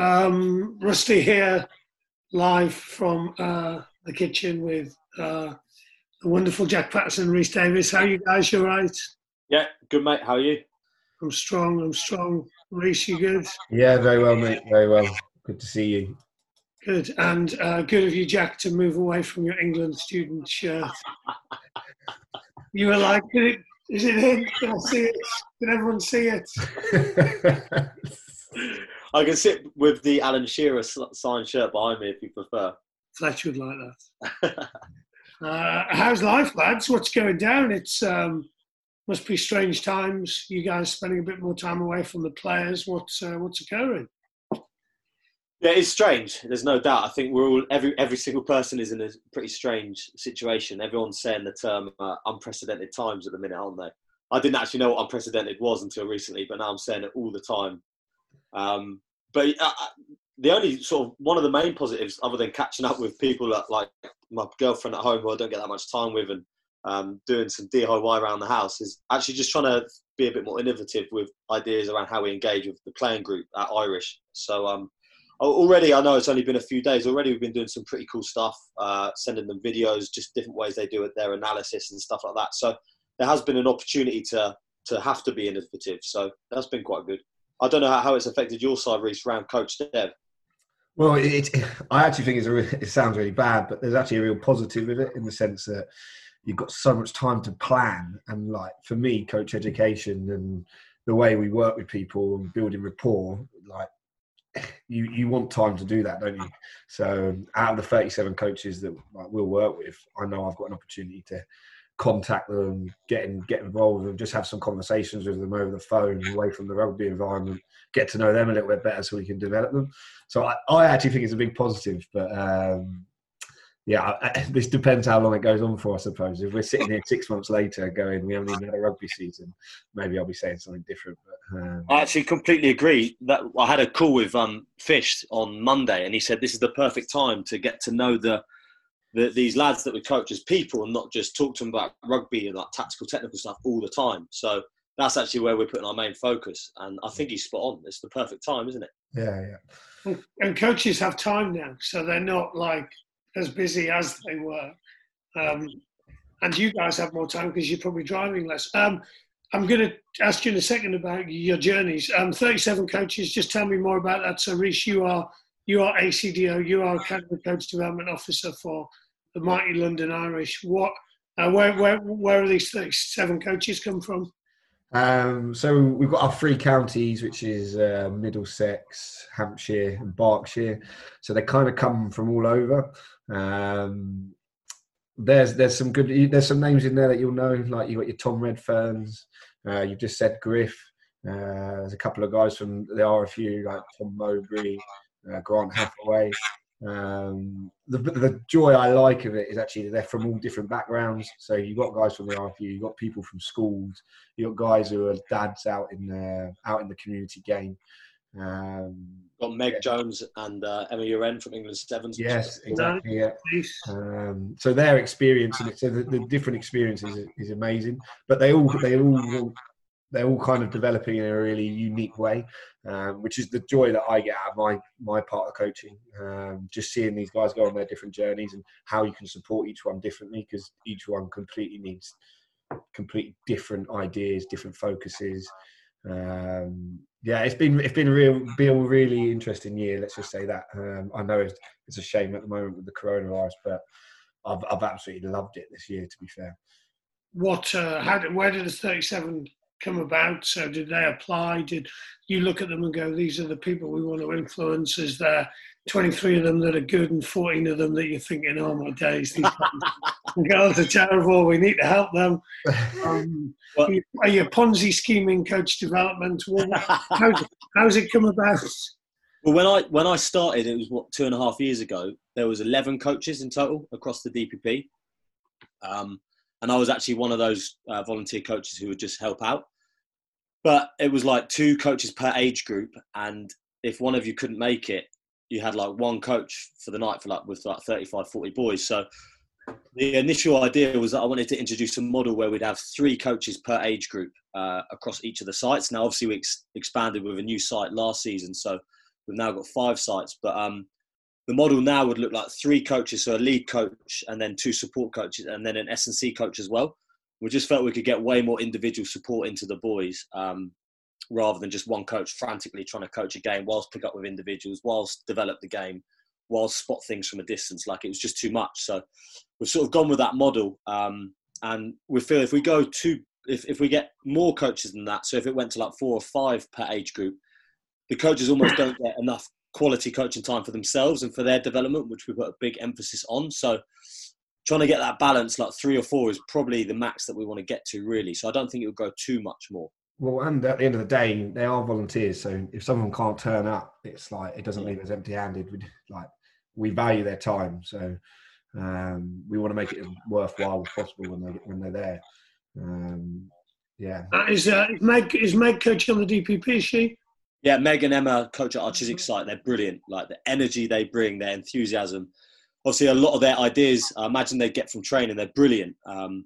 Um, Rusty here, live from uh, the kitchen with uh, the wonderful Jack Pattinson, Rhys Davies. How are you guys? You are right. Yeah, good mate. How are you? I'm strong. I'm strong. Rhys, you good? Yeah, very well, mate. Very well. Good to see you. Good. And uh, good of you, Jack, to move away from your England student shirt. you were like, it, is it in? Can I see it? Can everyone see it? I can sit with the Alan Shearer signed shirt behind me if you prefer. Fletch would like that. uh, how's life, lads? What's going down? It's um, must be strange times. You guys spending a bit more time away from the players. What's uh, what's occurring? Yeah, it's strange. There's no doubt. I think we're all every every single person is in a pretty strange situation. Everyone's saying the term uh, unprecedented times at the minute, aren't they? I didn't actually know what unprecedented was until recently, but now I'm saying it all the time. Um, but uh, uh, the only sort of one of the main positives, other than catching up with people that, like my girlfriend at home, who I don't get that much time with, and um, doing some DIY around the house, is actually just trying to be a bit more innovative with ideas around how we engage with the playing group at Irish. So um, already, I know it's only been a few days. Already, we've been doing some pretty cool stuff, uh, sending them videos, just different ways they do it, their analysis and stuff like that. So there has been an opportunity to to have to be innovative. So that's been quite good. I don't know how, it's affected your side, Rhys, around Coach Dev. Well, it, it, I actually think it's a, it sounds really bad, but there's actually a real positive with it in the sense that you've got so much time to plan. And like for me, coach education and the way we work with people and building rapport, like you you want time to do that, don't you? So out of the 37 coaches that like, we'll work with, I know I've got an opportunity to contact them, get in, get involved, and just have some conversations with them over the phone, away from the rugby environment, get to know them a little bit better, so we can develop them. So I, I actually think it's a big positive, but um, yeah, I, this depends how long it goes on for, I suppose. If we're sitting here six months later going, we haven't even had a rugby season, maybe I'll be saying something different. But um, I actually completely agree. That I had a call with um, Fish on Monday, and he said this is the perfect time to get to know the the, these lads that we coach as people and not just talk to them about rugby and like tactical, technical stuff all the time. So that's actually where we're putting our main focus. And I think he's spot on. It's the perfect time, isn't it? Yeah, yeah. And coaches have time now, so they're not like as busy as they were. Um, and you guys have more time because you're probably driving less. Um, I'm going to ask you in a second about your journeys. Um, 37 coaches. Just tell me more about that. So, Rhys, you are you are ACDO, you are Academy Coach Development Officer for the mighty London Irish. What, uh, where, where, where are these seven coaches come from? Um, so we've got our three counties, which is uh, Middlesex, Hampshire, and Berkshire. So they kind of come from all over. Um, there's there's some good there's some names in there that you'll know, like you got your Tom Redferns. Uh, you've just said Griff. Uh, there's a couple of guys from the RFU like Tom Mowbray, uh, Grant Hathaway. Um, the, the joy I like of it is actually they're from all different backgrounds. So you've got guys from the RFU, you've got people from schools, you've got guys who are dads out in the out in the community game. Um, got Meg yeah. Jones and uh, Emma Uren from England Sevens. Yes, exactly. Yeah. Um, so their experience and so the, the different experiences is, is, amazing. But they all they all they're all kind of developing in a really unique way, um, which is the joy that I get out of my my part of coaching. Um, just seeing these guys go on their different journeys and how you can support each one differently because each one completely needs completely different ideas, different focuses. Um, yeah, it's been it's been a real, been a really interesting year. Let's just say that. Um, I know it's, it's a shame at the moment with the coronavirus, but I've I've absolutely loved it this year. To be fair. What? Uh, how? Did, where did the thirty-seven come about? So did they apply? Did you look at them and go, these are the people we want to influence? Is there 23 of them that are good and 14 of them that you're thinking, oh my days, these girls are terrible, we need to help them? Um, are you Ponzi scheming coach development? how's, how's it come about? Well, when I when I started, it was what two and a half years ago. There was eleven coaches in total across the DPP. Um, and I was actually one of those uh, volunteer coaches who would just help out. But it was like two coaches per age group, and if one of you couldn't make it, you had like one coach for the night for like with like 35, 40 boys. So the initial idea was that I wanted to introduce a model where we'd have three coaches per age group uh, across each of the sites. Now, obviously, we ex- expanded with a new site last season, so We've now got five sites, but um, the model now would look like three coaches, so a lead coach and then two support coaches, and then an S and C coach as well. We just felt we could get way more individual support into the boys um, rather than just one coach frantically trying to coach a game whilst pick up with individuals, whilst develop the game, whilst spot things from a distance. Like it was just too much. So we've sort of gone with that model, um, and we feel if we go to if, if we get more coaches than that, so if it went to like four or five per age group, the coaches almost don't get enough quality coaching time for themselves and for their development, which we put a big emphasis on. So trying to get that balance, like three or four, is probably the max that we want to get to, really. So I don't think it would go too much more. Well, and at the end of the day, they are volunteers. So if someone can't turn up, it's like it doesn't leave us empty-handed. We like we value their time, so um, we want to make it as worthwhile as possible when they when they're there. Um, yeah. Uh, is uh, Meg is Meg coaching on the DPP? Is she? Yeah, Meg and Emma coach at our Chiswick site. They're brilliant. Like the energy they bring, their enthusiasm. Obviously, a lot of their ideas, I imagine they get from training. They're brilliant. Um,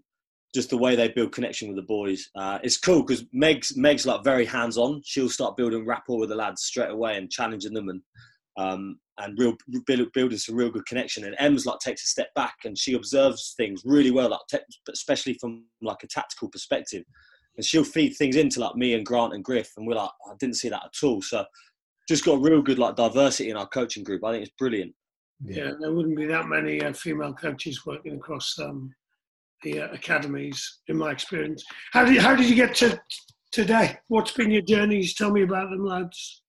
just the way they build connection with the boys. Uh, it's cool because Meg's Meg's like very hands on. She'll start building rapport with the lads straight away and challenging them and um, and real building some real good connection. And Em's like takes a step back and she observes things really well, like te- especially from like a tactical perspective and she'll feed things into like me and Grant and Griff, and we're like, I didn't see that at all. So just got real good like diversity in our coaching group. I think it's brilliant. Yeah, yeah there wouldn't be that many uh, female coaches working across um, the uh, academies, in my experience. How did how did you get to today? What's been your journeys? Tell me about them, lads.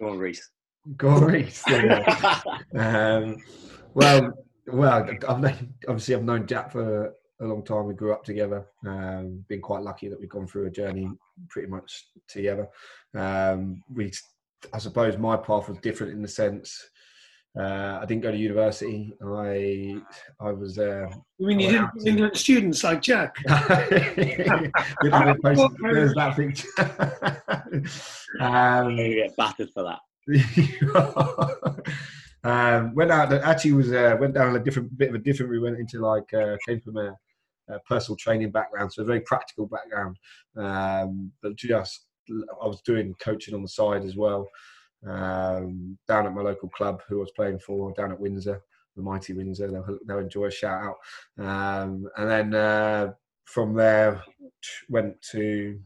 Go on, Rhys. Go on, Rhys. um, well, well, I've known, obviously I've known Jack for a long time. We grew up together. Um, been quite lucky that we've gone through a journey pretty much together. Um, we, I suppose, my path was different in the sense. Uh, I didn't go to university. I I was. Uh, you mean you didn't England students like Jack? There's that picture. um, you get battered for that. um, went out. Actually, was uh, went down a different bit of a different. We went into like uh, came from a personal training background, so a very practical background. Um, but just I was doing coaching on the side as well, um, down at my local club who I was playing for down at Windsor, the mighty Windsor. They'll, they'll enjoy a shout out. Um, and then uh, from there went to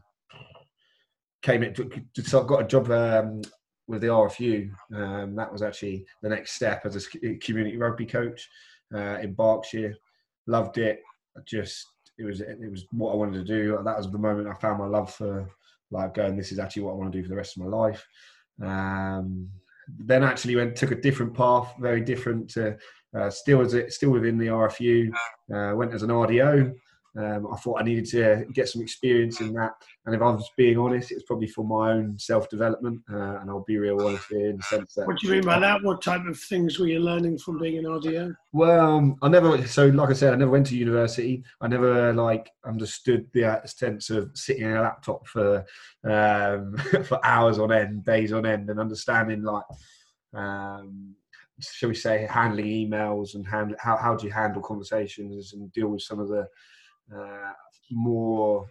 came in, got a job um, with the RFU. Um, that was actually the next step as a community rugby coach uh, in Berkshire. Loved it just it was it was what I wanted to do. That was the moment I found my love for like going. This is actually what I want to do for the rest of my life. Um, then actually went took a different path, very different. To, uh, still as it still within the RFU. Uh, went as an RDO. Um, I thought I needed to get some experience in that, and if I was being honest, it's probably for my own self development. Uh, and I'll be real honest here in the sense that. What do you mean by that? What type of things were you learning from being an RDO? Well, I never. So, like I said, I never went to university. I never like understood the sense of sitting in a laptop for um, for hours on end, days on end, and understanding like. Um, shall we say handling emails and hand, how, how do you handle conversations and deal with some of the uh, more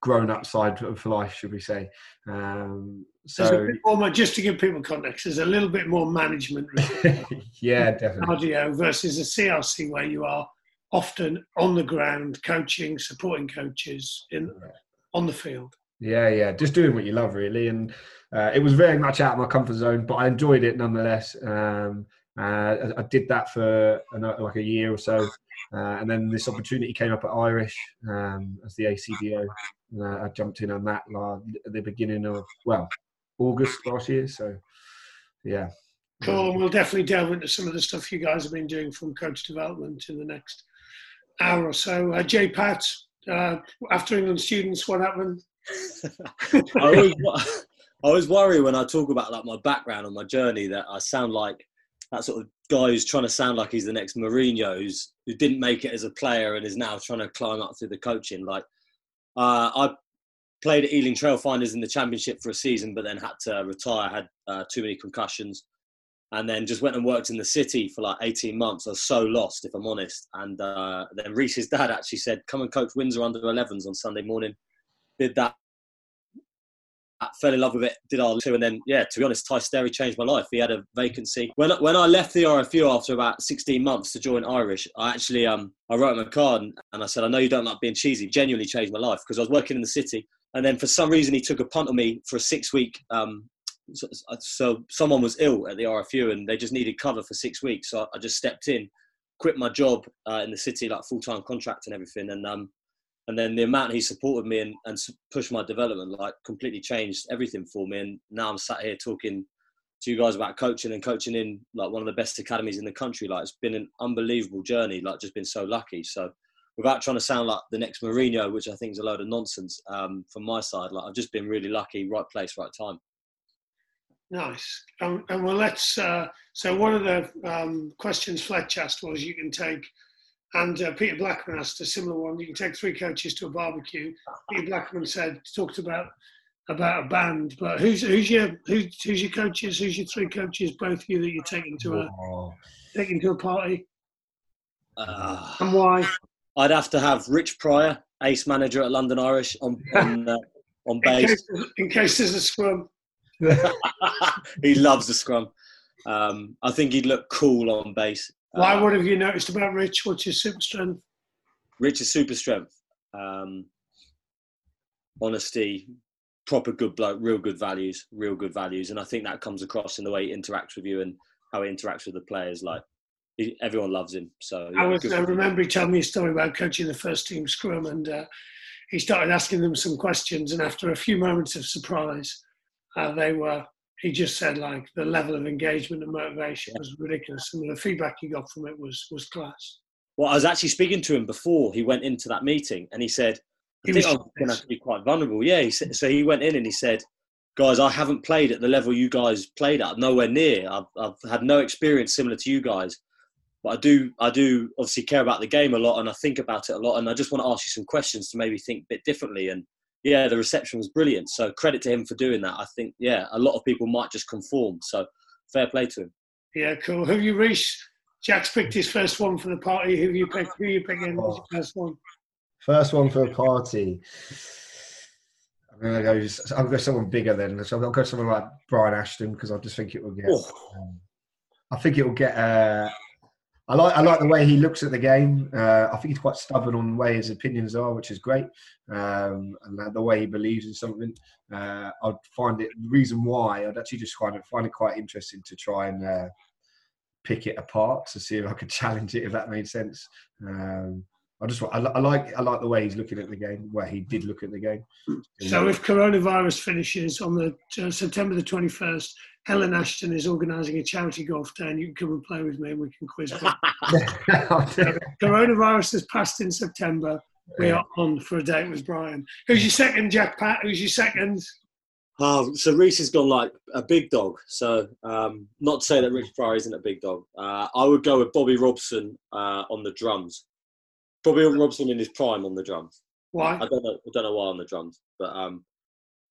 grown up side of life, should we say? Um, so, more, just to give people context, there's a little bit more management. yeah, definitely. RDO versus a CRC where you are often on the ground, coaching, supporting coaches in on the field. Yeah, yeah, just doing what you love, really, and uh, it was very much out of my comfort zone, but I enjoyed it nonetheless. Um, uh, I did that for like a year or so, uh, and then this opportunity came up at Irish um, as the ACDO. Uh, I jumped in on that at the beginning of, well, August last year. So, yeah. Cool. And we'll definitely delve into some of the stuff you guys have been doing from coach development in the next hour or so. Uh, Jay Pat, uh, after England students, what happened? I, always, I always worry when I talk about like my background and my journey that I sound like that sort of guy who's trying to sound like he's the next Mourinho, who's, who didn't make it as a player and is now trying to climb up through the coaching. Like, uh, I played at Ealing Trailfinders in the championship for a season, but then had to retire. Had uh, too many concussions, and then just went and worked in the city for like 18 months. I was so lost, if I'm honest. And uh, then Rhys's dad actually said, "Come and coach Windsor under 11s on Sunday morning." Did that fell in love with it, did our two, and then yeah, to be honest, Ty Sterry changed my life. He had a vacancy when when I left the RFU after about 16 months to join Irish. I actually um I wrote him a card and I said I know you don't like being cheesy. Genuinely changed my life because I was working in the city, and then for some reason he took a punt on me for a six week um. So, so someone was ill at the RFU and they just needed cover for six weeks. So I just stepped in, quit my job uh, in the city, like full time contract and everything, and um, and then the amount he supported me and, and pushed my development like completely changed everything for me and now i'm sat here talking to you guys about coaching and coaching in like one of the best academies in the country like it's been an unbelievable journey like just been so lucky so without trying to sound like the next Mourinho, which I think is a load of nonsense um, from my side, like I've just been really lucky, right place, right time. Nice. Um, and well, let's. Uh, so one of the um, questions Fletch asked was, you can take and uh, Peter Blackman asked a similar one. You can take three coaches to a barbecue. Peter Blackman said talked about about a band, but who's who's your who's, who's your coaches? Who's your three coaches? Both of you that you're taking to a oh. taking to a party, uh, and why? I'd have to have Rich Pryor, ace manager at London Irish, on on, uh, on bass. In case, in case there's a scrum. he loves the scrum. Um, I think he'd look cool on bass. Why? Uh, what have you noticed about Rich? What's his super strength? Rich is super strength. Um, honesty, proper good bloke, real good values, real good values, and I think that comes across in the way he interacts with you and how he interacts with the players. Like he, everyone loves him. So yeah, I, was, I remember he told me a story about coaching the first team scrum, and uh, he started asking them some questions, and after a few moments of surprise, uh, they were he just said like the level of engagement and motivation was ridiculous, and the feedback he got from it was was class. Well, I was actually speaking to him before he went into that meeting, and he said, "I he think I'm going to be quite vulnerable." Yeah, he said, so he went in and he said, "Guys, I haven't played at the level you guys played at, nowhere near. I've, I've had no experience similar to you guys." But I do, I do obviously care about the game a lot, and I think about it a lot, and I just want to ask you some questions to maybe think a bit differently. And yeah, the reception was brilliant. So credit to him for doing that. I think, yeah, a lot of people might just conform. So fair play to him. Yeah, cool. Who you reached? Jack's picked his first one for the party. Who you picked? Who you picking? Oh. First one. First one for a party. I'm gonna go. I'm gonna go someone bigger then. So I'll go someone like Brian Ashton because I just think it will get. Oh. Um, I think it will get. Uh, I like I like the way he looks at the game. Uh, I think he's quite stubborn on the way his opinions are, which is great. Um, and the way he believes in something, uh, I'd find it. The reason why I'd actually just find it find it quite interesting to try and uh, pick it apart to see if I could challenge it, if that made sense. Um, I just I, I, like I like the way he's looking at the game, where he did look at the game. So if coronavirus finishes on the uh, September the twenty first, Helen Ashton is organising a charity golf day, and you can come and play with me, and we can quiz. coronavirus has passed in September. We are on for a date with Brian. Who's your second, Jack Pat? Who's your second? Oh, so Rhys has gone like a big dog. So um, not to say that Rich Pryor isn't a big dog. Uh, I would go with Bobby Robson uh, on the drums. Bobby Robson in his prime on the drums. Why? I don't know. I don't know why on the drums, but um,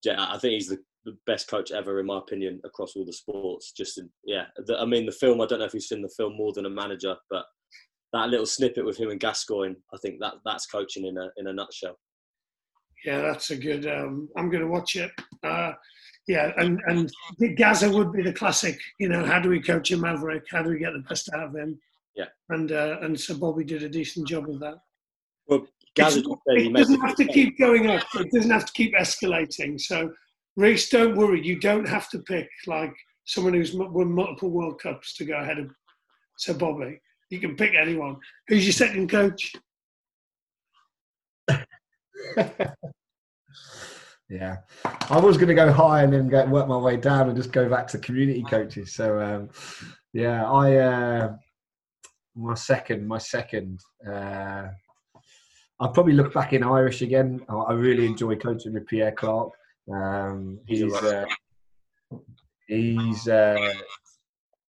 yeah, I think he's the, the best coach ever, in my opinion, across all the sports. Just in, yeah, the, I mean, the film. I don't know if you've seen the film more than a manager, but that little snippet with him and Gascoigne, I think that that's coaching in a in a nutshell. Yeah, that's a good. Um, I'm going to watch it. Uh, yeah, and and Gazza would be the classic. You know, how do we coach a maverick? How do we get the best out of him? Yeah, and uh, and so Bobby did a decent job of that. Well, Gazza it doesn't have to keep going up. It doesn't have to keep escalating. So, Rhys, don't worry. You don't have to pick like someone who's won multiple World Cups to go ahead of Sir Bobby. You can pick anyone. Who's your second coach? yeah, I was going to go high and then get, work my way down and just go back to community coaches. So, um, yeah, I uh, my second, my second. Uh, I'll probably look back in Irish again. I really enjoy coaching with Pierre Clarke. Um, he's uh, he's uh,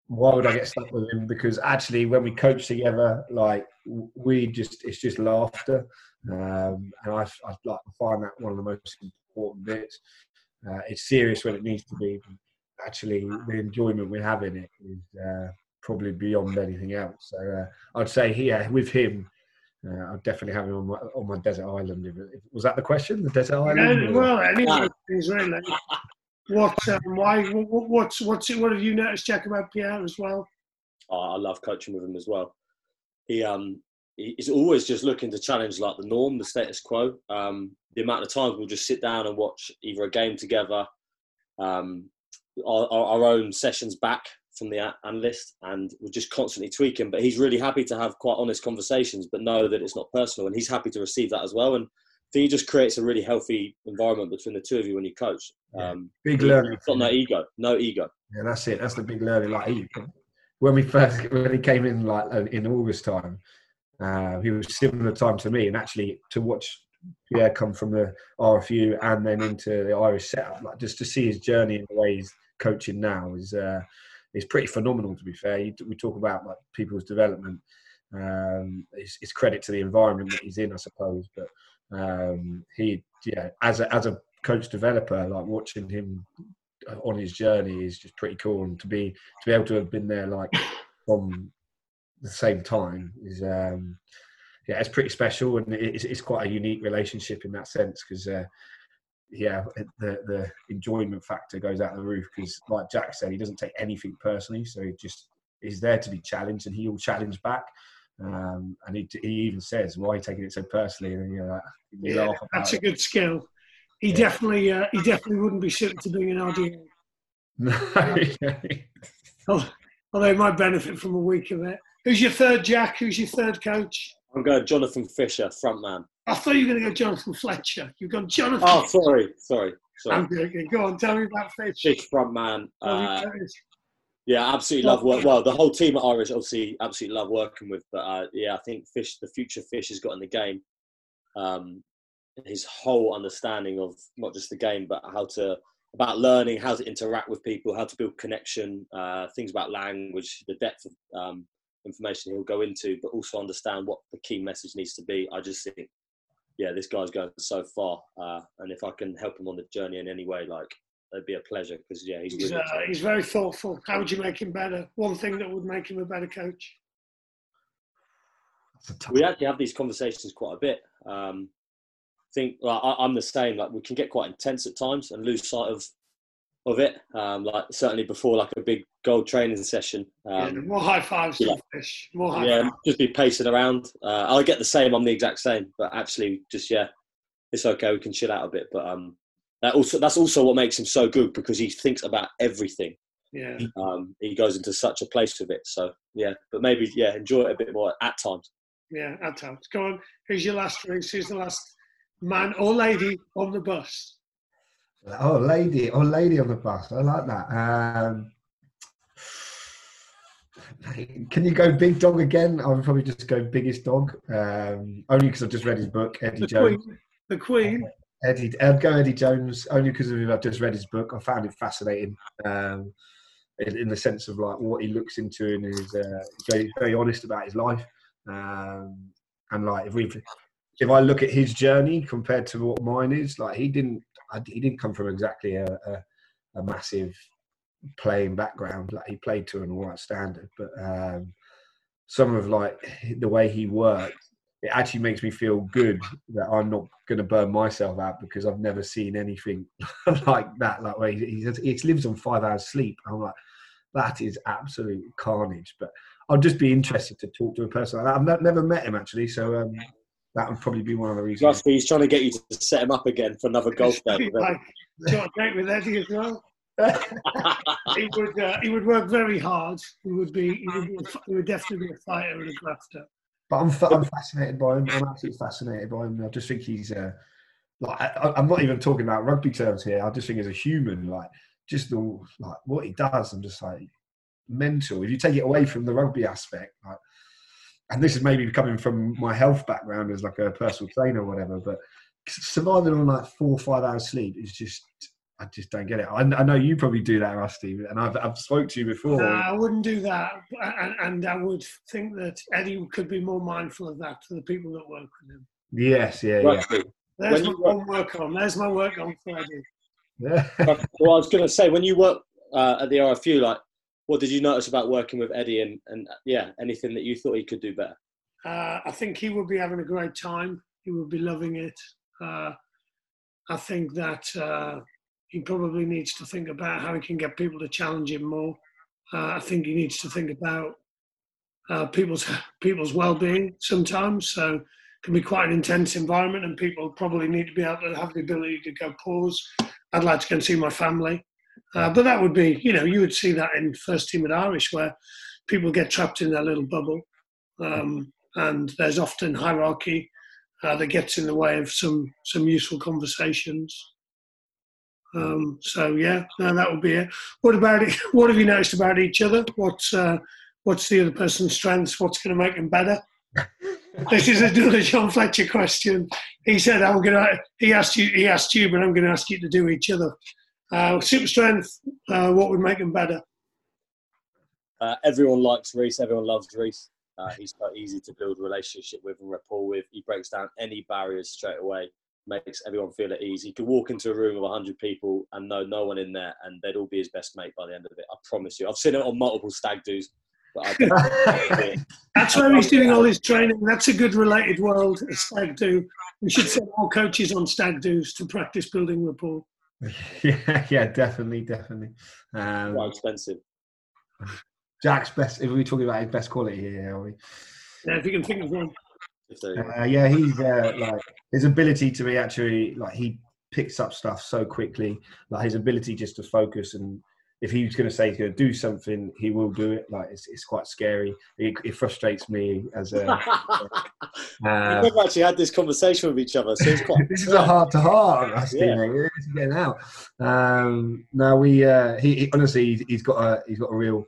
why would I get stuck with him? Because actually, when we coach together, like we just, it's just laughter, um, and I, I like find that one of the most important bits. Uh, it's serious when it needs to be. Actually, the enjoyment we have in it is uh, probably beyond anything else. So uh, I'd say here with him, uh, I'd definitely have him on my on my desert island. If, if, was that the question? The desert island? Yeah, well, any of those things really. What? Um, why? What, what's what's it, what have you noticed, Jack, about Pierre as well? Oh, I love coaching with him as well. He um he's always just looking to challenge like the norm, the status quo. Um, the amount of times we'll just sit down and watch either a game together, um, our, our, own sessions back from the analyst, and we're just constantly tweaking. But he's really happy to have quite honest conversations, but know that it's not personal, and he's happy to receive that as well. And I think he just creates a really healthy environment between the two of you when you coach. Um, big learning. Got no ego, no ego. Yeah, that's it. That's the big learning. Like he, when we first when he came in like uh, in August time, uh, he was similar time to me, and actually to watch Pierre come from the RFU and then into the Irish setup, like just to see his journey and the way he's coaching now is uh, is pretty phenomenal. To be fair, we talk about like people's development. Um, it's, it's, credit to the environment that he's in, I suppose. But um, he, yeah, as a as a coach developer, like watching him on his journey is just pretty cool, and to be to be able to have been there like from the same time is um, yeah, it's pretty special, and it's, it's quite a unique relationship in that sense because. Uh, yeah, the the enjoyment factor goes out the roof because, like Jack said, he doesn't take anything personally, so he just is there to be challenged, and he'll challenge back. Um, and he, he even says, "Why are you taking it so personally?" And you know, yeah, that's a good skill. He yeah. definitely uh, he definitely wouldn't be suited to being an RDA. No. Although he might benefit from a week of it. Who's your third Jack? Who's your third coach? I'm going Jonathan Fisher, frontman. I thought you were going to go Jonathan Fletcher. You've gone Jonathan. Oh, sorry, sorry, sorry. I'm joking. Go on, tell me about Fisher. Fish frontman. Uh, yeah, absolutely love work. Well, the whole team at Irish obviously absolutely love working with. But uh, yeah, I think Fish, the future Fish, has got in the game. Um, his whole understanding of not just the game, but how to about learning how to interact with people, how to build connection, uh, things about language, the depth of um, information he'll go into, but also understand what the key message needs to be. I just think, yeah, this guy's going so far, uh, and if I can help him on the journey in any way, like it'd be a pleasure because yeah, he's he's, really uh, he's very thoughtful. How would you make him better? One thing that would make him a better coach. We actually have these conversations quite a bit. Um, I think like, I, am the same. Like we can get quite intense at times and lose sight of of it. Um, like certainly before like a big gold training session. Um, yeah, more high fives, yeah. fish. More high yeah, fives. just be pacing around. Uh, I get the same. I'm the exact same, but actually, just yeah, it's okay. We can chill out a bit. But um, that also that's also what makes him so good because he thinks about everything. Yeah. Um, he goes into such a place with it. So yeah, but maybe yeah, enjoy it a bit more at times. Yeah, at times. Go on. Who's your last race? Who's the last man or lady on the bus? Oh, lady, oh, lady on the bus. I like that. Um, can you go big dog again? I would probably just go biggest dog. Um, only because I've just read his book, Eddie the Jones. Queen. The Queen. Eddie, I'd go Eddie Jones only because I've just read his book. I found it fascinating. Um, in, in, the sense of like what he looks into and is uh, very, very honest about his life. Um, and like if we if I look at his journey compared to what mine is, like he didn't I, he didn't come from exactly a, a, a, massive playing background. Like he played to an all right standard, but um, some of like the way he worked, it actually makes me feel good that I'm not going to burn myself out because I've never seen anything like that. Like where he, he, he lives on five hours sleep. I'm like, that is absolute carnage. But I'll just be interested to talk to a person like that. I've never met him actually, so um, that would probably be one of the reasons. Must be he's trying to get you to set him up again for another golf day. like, short date with Eddie as well. he would uh, he would work very hard. He would be he would, be, he would definitely be a fighter and a grafter. But I'm I'm fascinated by him. I'm absolutely fascinated by him. I just think he's uh, like I, am not even talking about rugby terms here. I just think as a human, like just the like what he does, I'm just like mental. If you take it away from the rugby aspect, like and this is maybe coming from my health background as like a personal trainer or whatever, but surviving on like four or five hours sleep is just I just don't get it. I, I, know you probably do that, Rusty, and I've, I've spoke to you before. No, I wouldn't do that, and, and, I would think that Eddie could be more mindful of that to the people that work with him. Yes, yeah, yeah. There's when my work, work on. There's my work on Friday. Yeah. well, I was going to say when you work uh, at the RFU, like what did you notice about working with Eddie and, and yeah, anything that you thought he could do better? Uh, I think he would be having a great time. He would be loving it. Uh, I think that uh, he probably needs to think about how he can get people to challenge him more. Uh, I think he needs to think about uh, people's people's well-being sometimes. So it can be quite an intense environment, and people probably need to be able to have the ability to go pause. I'd like to go and see my family, uh, but that would be, you know, you would see that in first team at Irish where people get trapped in their little bubble, um, and there's often hierarchy uh, that gets in the way of some some useful conversations. Um, so yeah, no, that would be it. What about it? What have you noticed about each other? What's uh, what's the other person's strengths? What's going to make them better? this is another John Fletcher question. He said, "I'm going to." He asked you. He asked you, but I'm going to ask you to do each other. Uh, super strength. Uh, what would make him better? Uh, everyone likes Rhys. Everyone loves Rhys. Uh, he's quite easy to build a relationship with and rapport with. He breaks down any barriers straight away. Makes everyone feel at ease. He could walk into a room of 100 people and know no one in there, and they'd all be his best mate by the end of it. I promise you. I've seen it on multiple stag do's. That's where he's doing all his training. That's a good related world, a stag do. We should send more coaches on stag do's to practice building rapport. Yeah, yeah, definitely, definitely. Um, Quite expensive. Jack's best. If we're talking about his best quality here, are we? Yeah, if you can think of one. Uh, yeah, he's uh, like his ability to be actually like he picks up stuff so quickly. Like his ability just to focus and if he's going to say he's going to do something, he will do it. Like it's, it's quite scary. It, it frustrates me as a. We've Uh, never actually had this conversation with each other, so it's quite. this is a heart to heart, Rusty. Yeah. mate. Getting out. Um, no, we. Uh, he, he honestly, he's, he's got a he's got a real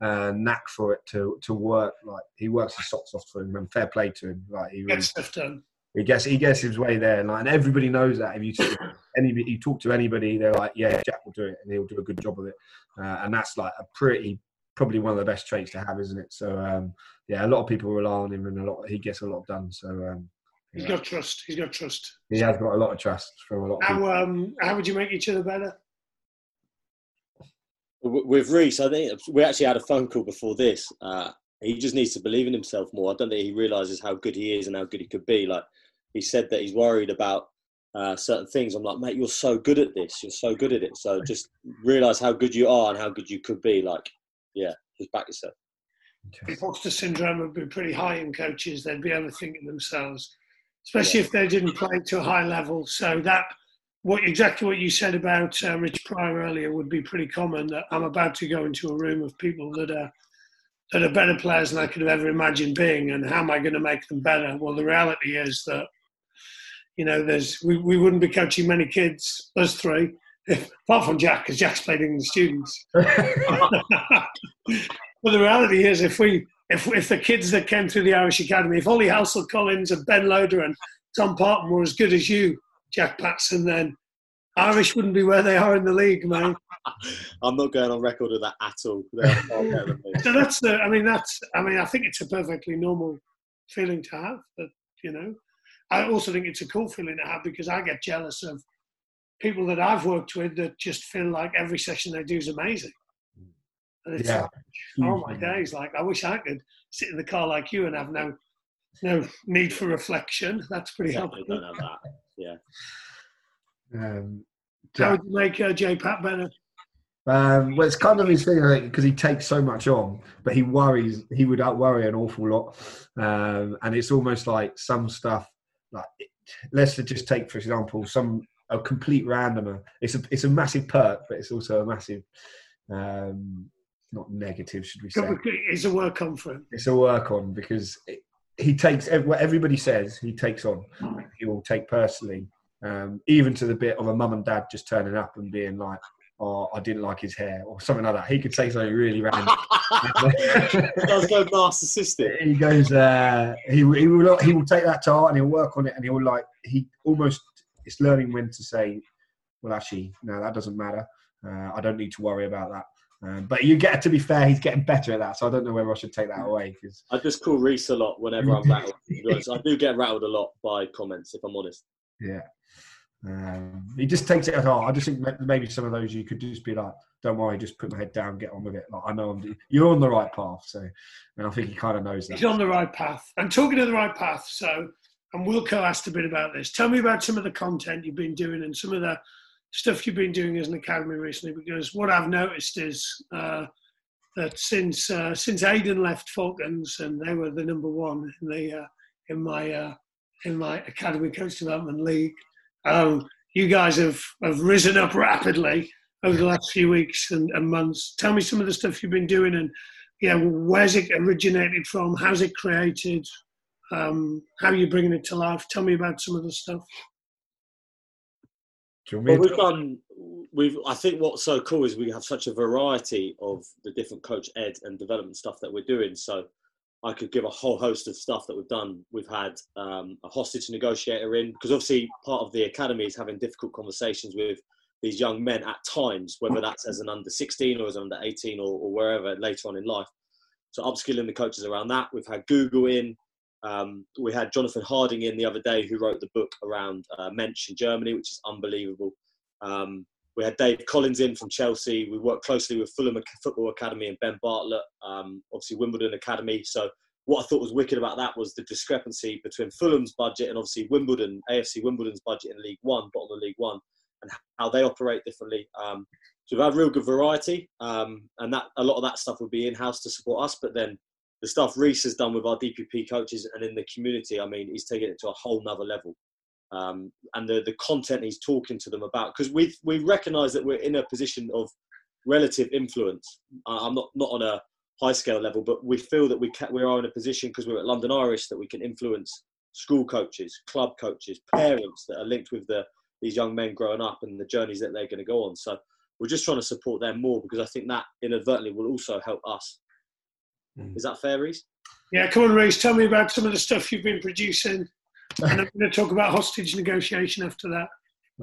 uh, knack for it to to work. Like he works his socks off for him, and fair play to him. Like he really, Get stuff done. He gets he gets his way there, and, like, and everybody knows that. If you talk, any you talk to anybody, they're like, "Yeah, Jack will do it, and he'll do a good job of it." Uh, and that's like a pretty probably one of the best traits to have, isn't it? So um, yeah, a lot of people rely on him, and a lot he gets a lot done. So um, He's yeah. got trust. He's got trust. he has got a lot of trust from a lot of people. How um how would you make each other better? With Reese, I think we actually had a phone call before this. Uh, he just needs to believe in himself more. I don't think he realizes how good he is and how good he could be. Like he said that he's worried about uh, certain things. I'm like, mate, you're so good at this. You're so good at it. So just realize how good you are and how good you could be. Like, yeah, just back yourself. Imposter syndrome would be pretty high in coaches. They'd be overthinking themselves, especially if they didn't play to a high level. So that what exactly what you said about uh, Rich Pryor earlier would be pretty common. That I'm about to go into a room of people that are that are better players than I could have ever imagined being, and how am I going to make them better? Well, the reality is that you know there's we, we wouldn't be coaching many kids, us three, if, apart from Jack, because Jack's played in the students. But the reality is, if we, if, if the kids that came through the Irish Academy, if Ollie Hassell Collins and Ben Loader and Tom Parton were as good as you, Jack Patson, then Irish wouldn't be where they are in the league, man. I'm not going on record with that at all. They're far better than me. So that's the, I mean, that's, I mean, I think it's a perfectly normal feeling to have. That you know, I also think it's a cool feeling to have because I get jealous of people that I've worked with that just feel like every session they do is amazing. And it's Yeah. like, oh my days, like I wish I could sit in the car like you and have no no need for reflection. That's pretty Definitely helpful. don't have that. Yeah. Um, How Jack, would you make uh, J Pat better? um, well, it's kind of his thing because he takes so much on, but he worries. He would worry an awful lot, um, and it's almost like some stuff. Like, let's just take for example some a complete randomer. It's a it's a massive perk, but it's also a massive, um, not negative, should we say? It's a work conference. it's a work on because it, he takes what everybody says he takes on he will take personally um, even to the bit of a mum and dad just turning up and being like oh i didn't like his hair or something like that he could say something really random Does go narcissistic. he goes uh, he, he will he will take that to heart and he'll work on it and he'll like he almost it's learning when to say well actually no that doesn't matter uh, i don't need to worry about that um, but you get to be fair he's getting better at that so i don't know whether i should take that away because I just call Rhys a lot whenever I'm rattled. To be honest. I do get rattled a lot by comments, if I'm honest. Yeah. Um, he just takes it at heart. I just think maybe some of those you could just be like, don't worry, just put my head down, get on with it. Like I know I'm, you're on the right path. So, and I think he kind of knows that. He's on the right path. I'm talking to the right path. So, and Wilco asked a bit about this. Tell me about some of the content you've been doing and some of the stuff you've been doing as an academy recently. Because what I've noticed is uh, that since uh, since Aidan left Falcons and they were the number one in the uh, in my uh, in my academy coach development league, um, you guys have, have risen up rapidly over the last few weeks and, and, months. Tell me some of the stuff you've been doing and yeah, where's it originated from? How's it created? Um, how are you bringing it to life? Tell me about some of the stuff. Well, we've done. We've. I think what's so cool is we have such a variety of the different coach ed and development stuff that we're doing. So I could give a whole host of stuff that we've done. We've had um, a hostage negotiator in because obviously part of the academy is having difficult conversations with these young men at times, whether that's as an under 16 or as an under 18 or, or wherever later on in life. So upskilling the coaches around that. We've had Google in. Um, we had Jonathan Harding in the other day who wrote the book around uh, Mensch in Germany, which is unbelievable. Um, we had Dave Collins in from Chelsea. We worked closely with Fulham Football Academy and Ben Bartlett, um, obviously Wimbledon Academy. So what I thought was wicked about that was the discrepancy between Fulham's budget and obviously Wimbledon, AFC Wimbledon's budget in League One, bottom of League One, and how they operate differently. Um, so we've had real good variety, um, and that a lot of that stuff would be in house to support us. But then the stuff Rhys has done with our DPP coaches and in the community, I mean, he's taken it to a whole nother level um, and the, the content he's talking to them about because we we recognise that we're in a position of relative influence. I'm not not on a high scale level, but we feel that we can, we are in a position because we're at London Irish that we can influence school coaches, club coaches, parents that are linked with the these young men growing up and the journeys that they're going to go on. So we're just trying to support them more because I think that inadvertently will also help us. Mm. Is that fair, Rhys? Yeah, come on, Rhys. Tell me about some of the stuff you've been producing and I'm going to talk about hostage negotiation after that.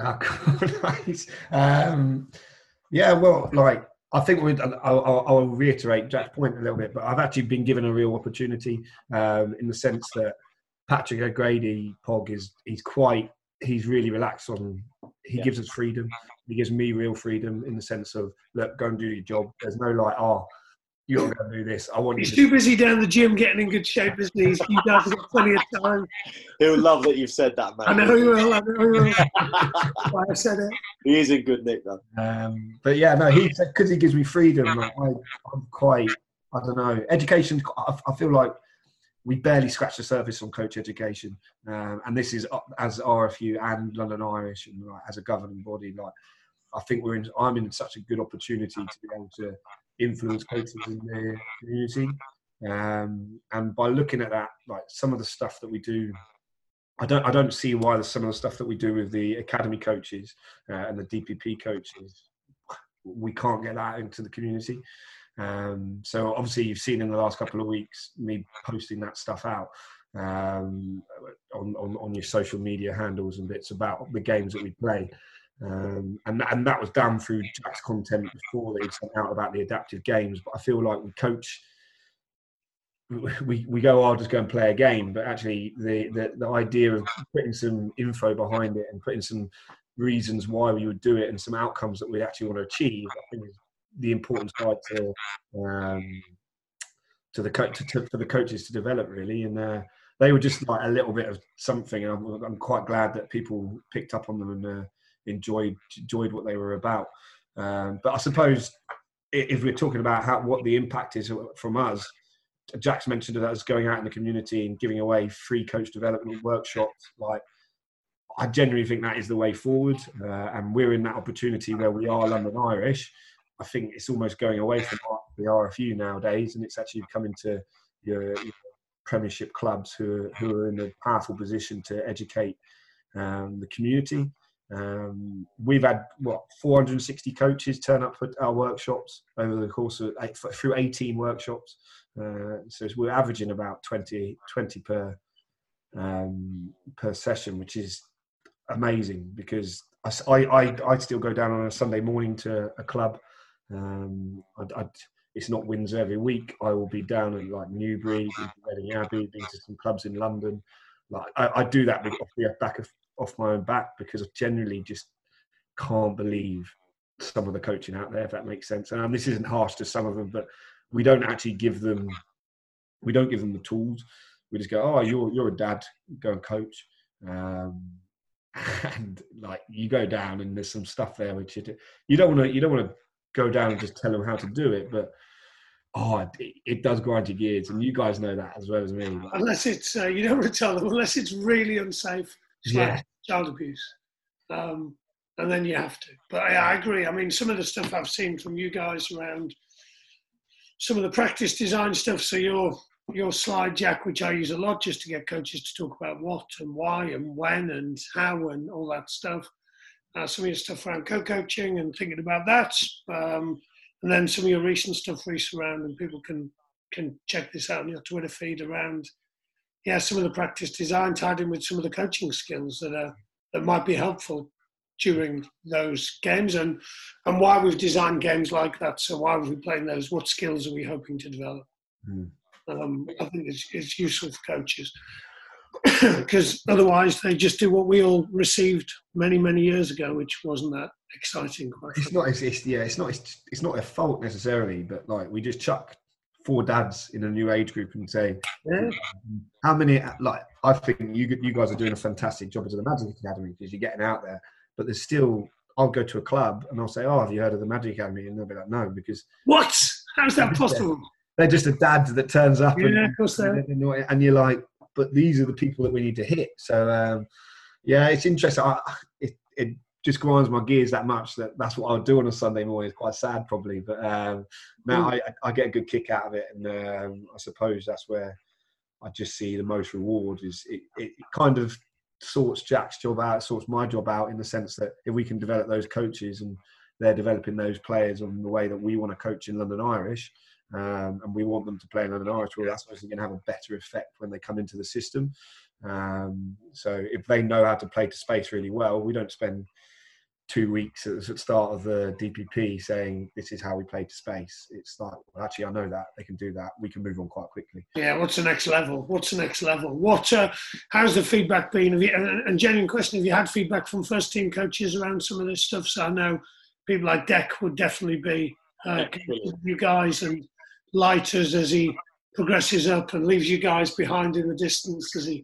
Oh, nice. Um, yeah, well, like I think we I'll, I'll, reiterate Jack's point a little bit, but I've actually been given a real opportunity um, in the sense that Patrick O'Grady Pog is he's quite he's really relaxed on. He yeah. gives us freedom. He gives me real freedom in the sense of look, go and do your job. There's no like, oh, you're going to do this. I want He's you. too busy down the gym getting in good shape, isn't he? You guys have got plenty of time. He'll love that you've said that, man. I know he will. I know he will. Why I said it. He is in good nick, though. Um, but yeah, no, he because he gives me freedom. Like, I, am quite. I don't know. Education. I, I, feel like we barely scratch the surface on coach education, um, and this is as RFU and London Irish, and like, as a governing body, like. I think we're in. I'm in such a good opportunity to be able to influence coaches in the community. Um, and by looking at that, like some of the stuff that we do, I don't I don't see why some of the stuff that we do with the academy coaches uh, and the DPP coaches, we can't get that into the community. Um, so obviously you've seen in the last couple of weeks me posting that stuff out um, on, on, on your social media handles and bits about the games that we play. Um, and and that was done through Jack's content before they sent out about the adaptive games. But I feel like we coach, we we go, oh, I'll just go and play a game. But actually, the, the the idea of putting some info behind it and putting some reasons why we would do it and some outcomes that we actually want to achieve, I think is the important side to um, to the co- to, to, for the coaches to develop really. And uh, they were just like a little bit of something. And I'm, I'm quite glad that people picked up on them and. Uh, enjoyed enjoyed what they were about. Um, but I suppose if we're talking about how what the impact is from us, Jack's mentioned that us going out in the community and giving away free coach development workshops. Like, I genuinely think that is the way forward, uh, and we're in that opportunity where we are London Irish. I think it's almost going away from the RFU nowadays, and it's actually coming to your, your Premiership clubs who are, who are in a powerful position to educate um, the community. Um, we've had what 460 coaches turn up at our workshops over the course of eight, through 18 workshops. Uh, so we're averaging about 20, 20 per um, per session, which is amazing because I, I I still go down on a Sunday morning to a club. Um, I, I, it's not Windsor every week. I will be down at like Newbury, Reading Abbey, been to some clubs in London. Like I, I do that off the back of off my own back because I generally just can't believe some of the coaching out there, if that makes sense. And this isn't harsh to some of them, but we don't actually give them we don't give them the tools. We just go, oh, you're you're a dad, go and coach. Um, and like you go down and there's some stuff there which you, you don't want to you don't want to go down and just tell them how to do it, but oh, it, it, does grind your gears, and you guys know that as well as me. Unless it's uh, you don't want to tell them unless it's really unsafe, yeah. child abuse, um, and then you have to. But I, I agree. I mean, some of the stuff I've seen from you guys around some of the practice design stuff. So your your slide, Jack, which I use a lot just to get coaches to talk about what and why and when and how and all that stuff. Uh, some of your stuff around co-coaching and thinking about that, um, and then some of your recent stuff, Rhys, around and people can can check this out on your Twitter feed around. Yeah, some of the practice design tied in with some of the coaching skills that are that might be helpful during those games and and why we've designed games like that. So why are we playing those? What skills are we hoping to develop? Mm. Um, I think it's, it's useful for coaches because otherwise they just do what we all received many many years ago, which wasn't that exciting. it's not. It's, it's, yeah. It's not. It's, it's not a fault necessarily, but like we just chuck four dads in a new age group and say, yeah. how many? Like I think you you guys are doing a fantastic job as the Magic Academy because you're getting out there but there's still I'll go to a club and I'll say, "Oh, have you heard of the Magic Academy?" And they'll be like, "No," because what? How's that possible? They're just a dad that turns up, yeah, and, of course and, and you're like, "But these are the people that we need to hit." So, um, yeah, it's interesting. I, it, it just grinds my gears that much that that's what I'll do on a Sunday morning. It's quite sad, probably, but um, now I, I get a good kick out of it, and um, I suppose that's where I just see the most reward. Is it, it kind of sorts Jack's job out, sorts my job out in the sense that if we can develop those coaches and they're developing those players on the way that we want to coach in London Irish, um, and we want them to play in London Irish, well, that's obviously going to have a better effect when they come into the system. Um, so if they know how to play to space really well, we don't spend two weeks at the start of the DPP saying this is how we play to space. It's like, well, actually, I know that they can do that. We can move on quite quickly. Yeah. What's the next level? What's the next level? What? Uh, how's the feedback been? Have you, and, and genuine question: Have you had feedback from first team coaches around some of this stuff? So I know people like Dec would definitely be uh, you guys and lighters as he progresses up and leaves you guys behind in the distance as he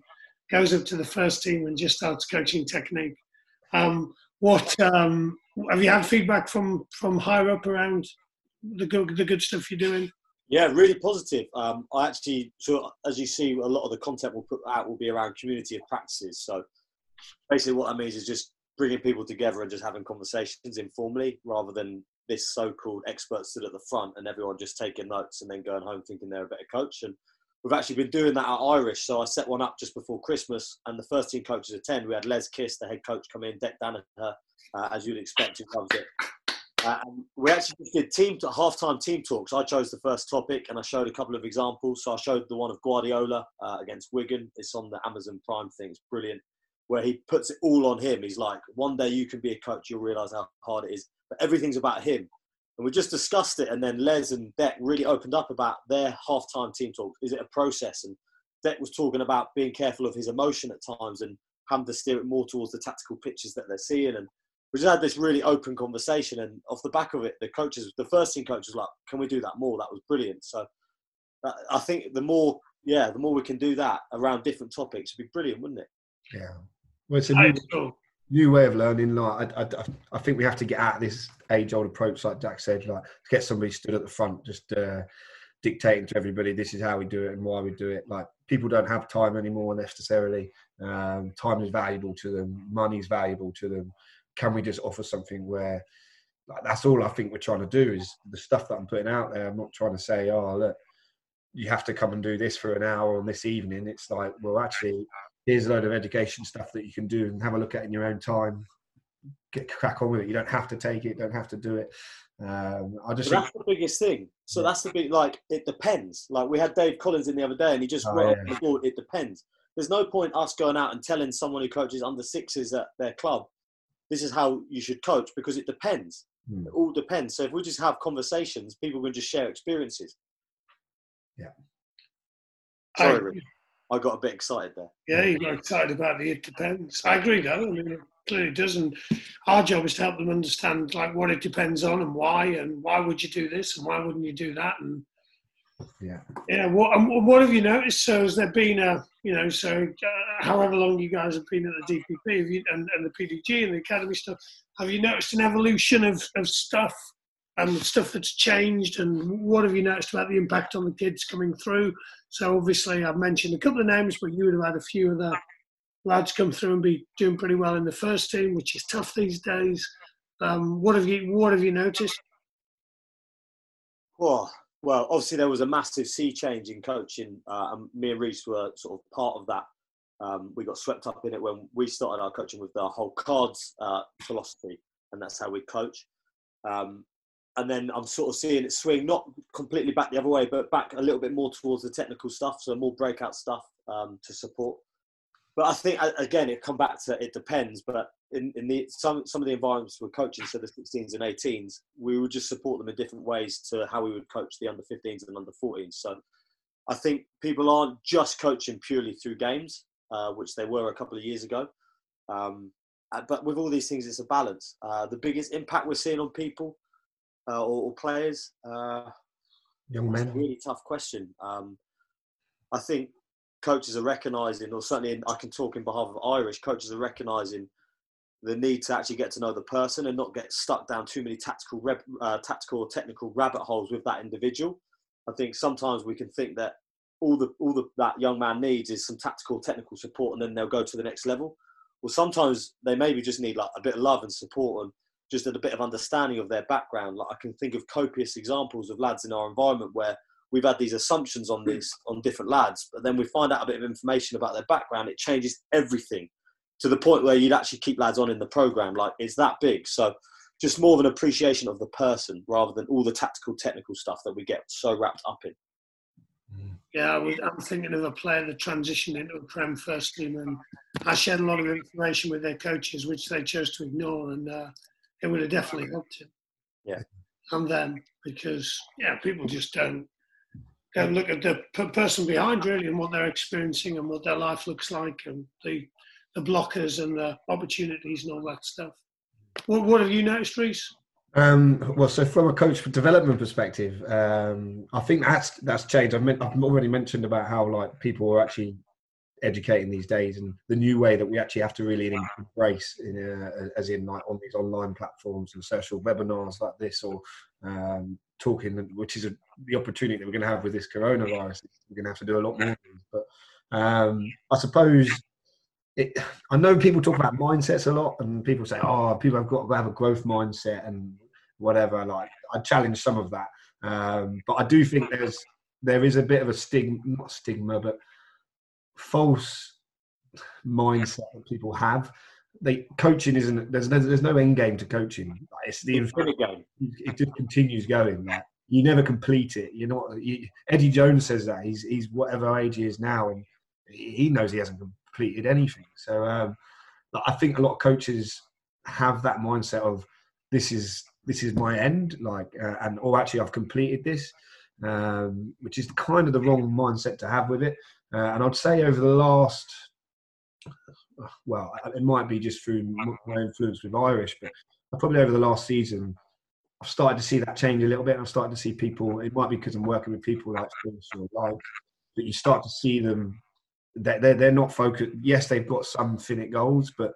goes up to the first team and just starts coaching technique. Um, what um, have you had feedback from from higher up around the good the good stuff you're doing? Yeah, really positive. Um, I actually, so as you see, a lot of the content we'll put out will be around community of practices. So basically, what that means is just bringing people together and just having conversations informally, rather than this so-called expert stood at the front and everyone just taking notes and then going home thinking they're a better coach. And we've actually been doing that at Irish. So I set one up just before Christmas, and the first team coaches attend. We had Les Kiss, the head coach, come in, Dec Danaher, uh, as you'd expect, who loves it. Uh, we actually did team to halftime team talks. I chose the first topic, and I showed a couple of examples. So I showed the one of Guardiola uh, against Wigan. It's on the Amazon Prime thing. It's brilliant, where he puts it all on him. He's like, one day you can be a coach, you'll realise how hard it is, but everything's about him. And we just discussed it, and then Les and Dec really opened up about their halftime team talk. Is it a process? And Dec was talking about being careful of his emotion at times and having to steer it more towards the tactical pitches that they're seeing. And we just had this really open conversation. And off the back of it, the coaches, the first team coach was like, "Can we do that more?" That was brilliant. So uh, I think the more, yeah, the more we can do that around different topics, would be brilliant, wouldn't it? Yeah. Well, it's a new, new way of learning. Like I, I, I think we have to get out of this age-old approach, like Jack said, like get somebody stood at the front, just uh, dictating to everybody this is how we do it and why we do it. Like people don't have time anymore necessarily. Um, time is valuable to them. Money is valuable to them. Can we just offer something where like, that's all I think we're trying to do is the stuff that I'm putting out there. I'm not trying to say, oh look, you have to come and do this for an hour on this evening. It's like, well, actually, here's a load of education stuff that you can do and have a look at in your own time. Get crack on with it. You don't have to take it. Don't have to do it. Um, I just that's the biggest thing. So yeah. that's the big like it depends. Like we had Dave Collins in the other day, and he just oh, wrote yeah. the board. It depends. There's no point us going out and telling someone who coaches under sixes at their club, this is how you should coach because it depends. Hmm. It all depends. So if we just have conversations, people can just share experiences. Yeah. Sorry, I, I got a bit excited there. Yeah, you got excited about the it depends. I agree, though. I mean, it clearly doesn't. Our job is to help them understand like what it depends on and why, and why would you do this and why wouldn't you do that, and yeah, yeah. What what have you noticed? So has there been a you know so uh, however long you guys have been at the DPP you, and, and the PDG and the academy stuff, have you noticed an evolution of of stuff and stuff that's changed and what have you noticed about the impact on the kids coming through so obviously i've mentioned a couple of names but you would have had a few of the lads come through and be doing pretty well in the first team which is tough these days. Um, what have you what have you noticed? Well well obviously there was a massive sea change in coaching uh, and me and Rhys were sort of part of that. Um, we got swept up in it when we started our coaching with the whole cards uh, philosophy and that's how we coach. Um, and then I'm sort of seeing it swing not completely back the other way, but back a little bit more towards the technical stuff, so more breakout stuff um, to support. But I think again, it come back to it depends. But in, in the some some of the environments we're coaching, so the 16s and 18s, we would just support them in different ways to how we would coach the under 15s and under 14s. So I think people aren't just coaching purely through games, uh, which they were a couple of years ago. Um, uh, but with all these things, it's a balance. Uh, the biggest impact we're seeing on people uh, or, or, players? Uh, Young men. really tough question. Um, I think coaches are recognising, or certainly in, I can talk in behalf of Irish coaches are recognising the need to actually get to know the person and not get stuck down too many tactical, uh, tactical or technical rabbit holes with that individual. I think sometimes we can think that all the all the, that young man needs is some tactical, technical support, and then they'll go to the next level. Well, sometimes they maybe just need like a bit of love and support and just a bit of understanding of their background. Like I can think of copious examples of lads in our environment where we've had these assumptions on these on different lads, but then we find out a bit of information about their background. It changes everything to the point where you'd actually keep lads on in the program. Like it's that big. So just more of an appreciation of the person rather than all the tactical, technical stuff that we get so wrapped up in. Yeah, I am thinking of a player that transitioned into a Prem first team, and I shared a lot of information with their coaches, which they chose to ignore. And uh, it would have definitely helped him. Yeah. And then because yeah, people just don't don't look at the person behind really and what they're experiencing and what their life looks like and the the blockers and the opportunities and all that stuff. What, what have you noticed, Rhys? Um, well, so from a coach development perspective, um, I think that's that's changed. I've, I've, already mentioned about how like people are actually educating these days and the new way that we actually have to really embrace in, uh, as in like on these online platforms and social webinars like this or um, talking which is a, the opportunity that we're going to have with this coronavirus we're going to have to do a lot more things but um, i suppose it, i know people talk about mindsets a lot and people say oh people have got to have a growth mindset and whatever like i challenge some of that. Um, but i do think there's there is a bit of a stigma not stigma but false mindset that people have. They coaching isn't there's no, there's no end game to coaching. It's the infinite game. It just continues going. Like, you never complete it. You're not. You, Eddie Jones says that he's he's whatever age he is now, and he knows he hasn't completed anything. So um, I think a lot of coaches have that mindset of this is this is my end, like, uh, and or actually I've completed this, um, which is kind of the wrong mindset to have with it. Uh, and I'd say over the last, well, it might be just through my influence with Irish, but probably over the last season, I've started to see that change a little bit. I've started to see people. It might be because I'm working with people like Spurs or like, but you start to see them. That they're, they're not focused. Yes, they've got some finite goals, but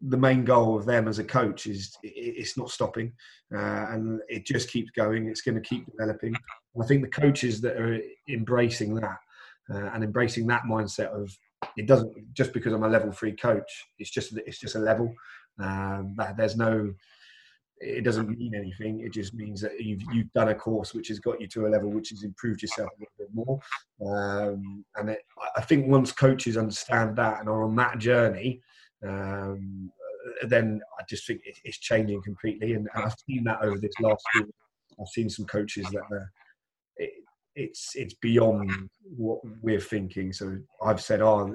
the main goal of them as a coach is it's not stopping, uh, and it just keeps going. It's going to keep developing. I think the coaches that are embracing that uh, and embracing that mindset of it doesn't just because I'm a level three coach. It's just it's just a level. Um, there's no. It doesn't mean anything. It just means that you've you've done a course which has got you to a level which has improved yourself a little bit more. Um, and it, I think once coaches understand that and are on that journey, um, then I just think it's changing completely. And I've seen that over this last year. I've seen some coaches that are, it's it's beyond what we're thinking. So I've said, oh,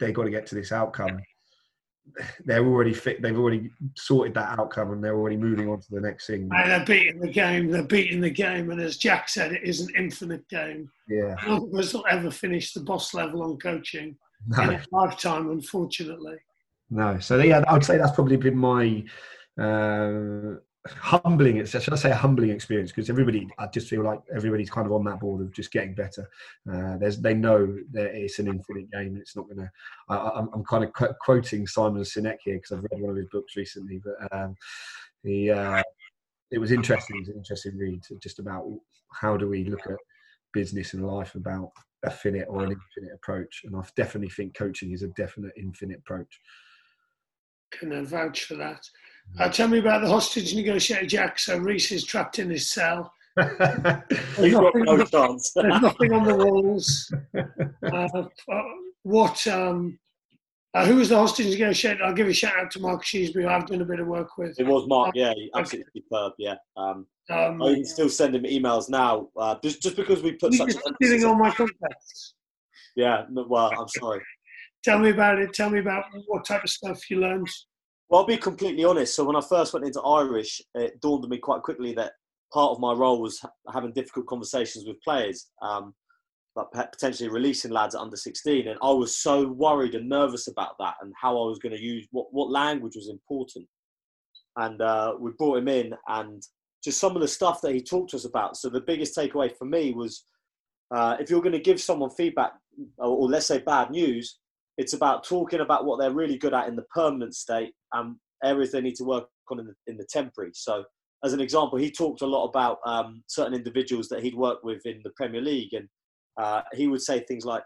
they've got to get to this outcome. They're already fit. They've already sorted that outcome, and they're already moving on to the next thing. And they're beating the game. They're beating the game, and as Jack said, it is an infinite game. Yeah, none of us will ever finish the boss level on coaching no. in a lifetime, unfortunately. no. So yeah, I would say that's probably been my uh, humbling. It's should I say a humbling experience because everybody, I just feel like everybody's kind of on that board of just getting better. Uh, there's they know that it's an infinite game. It's not to. I'm, I'm kind of qu- quoting Simon Sinek here because I've read one of his books recently, but um, he. Uh, it was interesting. It was an interesting read, just about how do we look at business and life about a finite or an infinite approach. And I definitely think coaching is a definite infinite approach. Can I vouch for that? Uh, tell me about the hostage negotiator, Jack. So Rhys is trapped in his cell. He's got no chance. There's nothing on the walls. Uh, uh, what? Um, uh, who was the hostage negotiator? I'll give a shout out to Mark Sheesby, who I've done a bit of work with. It was Mark, yeah, absolutely superb, yeah. Um, um, I can still send him emails now, uh, just just because we put such. Stealing all my contacts. Yeah, no, well, I'm sorry. Tell me about it. Tell me about what type of stuff you learned. Well, I'll be completely honest. So when I first went into Irish, it dawned on me quite quickly that part of my role was having difficult conversations with players, um, but potentially releasing lads at under 16. And I was so worried and nervous about that and how I was going to use what, what language was important. And uh, we brought him in, and just some of the stuff that he talked to us about. So the biggest takeaway for me was uh, if you're going to give someone feedback, or, or let's say bad news, it's about talking about what they're really good at in the permanent state and areas they need to work on in the, in the temporary. So, as an example, he talked a lot about um, certain individuals that he'd worked with in the Premier League, and uh, he would say things like,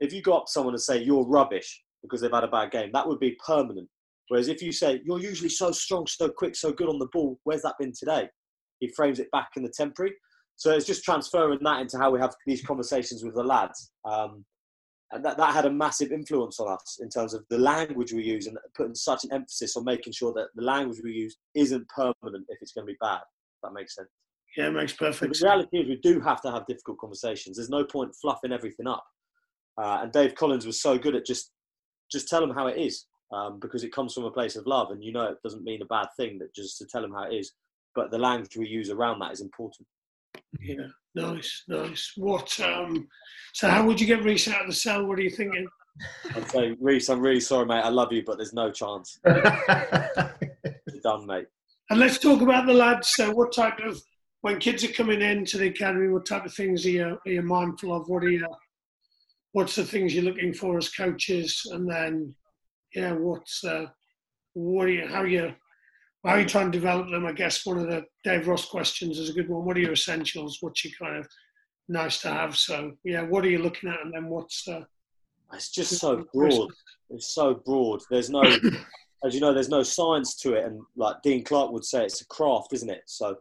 "If you go up to someone and say you're rubbish because they've had a bad game, that would be permanent. Whereas if you say you're usually so strong, so quick, so good on the ball, where's that been today?" He frames it back in the temporary. So it's just transferring that into how we have these conversations with the lads. Um, and that, that had a massive influence on us in terms of the language we use and putting such an emphasis on making sure that the language we use isn't permanent if it's going to be bad. that makes sense. Yeah, it makes perfect sense. The reality is we do have to have difficult conversations. There's no point fluffing everything up. Uh, and Dave Collins was so good at just just tell them how it is um, because it comes from a place of love and you know it doesn't mean a bad thing that just to tell them how it is. But the language we use around that is important. Yeah, nice, nice. What? Um, so, how would you get Rhys out of the cell? What are you thinking? I'd say, Rhys, I'm really sorry, mate. I love you, but there's no chance. You're done, mate. And let's talk about the lads. So, what type of when kids are coming into the academy, what type of things are you, are you mindful of? What are you? What's the things you're looking for as coaches? And then, yeah, what's uh, what are you? How are you? How are you trying to develop them? I guess one of the Dave Ross questions is a good one. What are your essentials? What's your kind of nice to have? So yeah, what are you looking at, and then what's uh, it's just so broad. It's so broad. There's no, as you know, there's no science to it, and like Dean Clark would say, it's a craft, isn't it? So,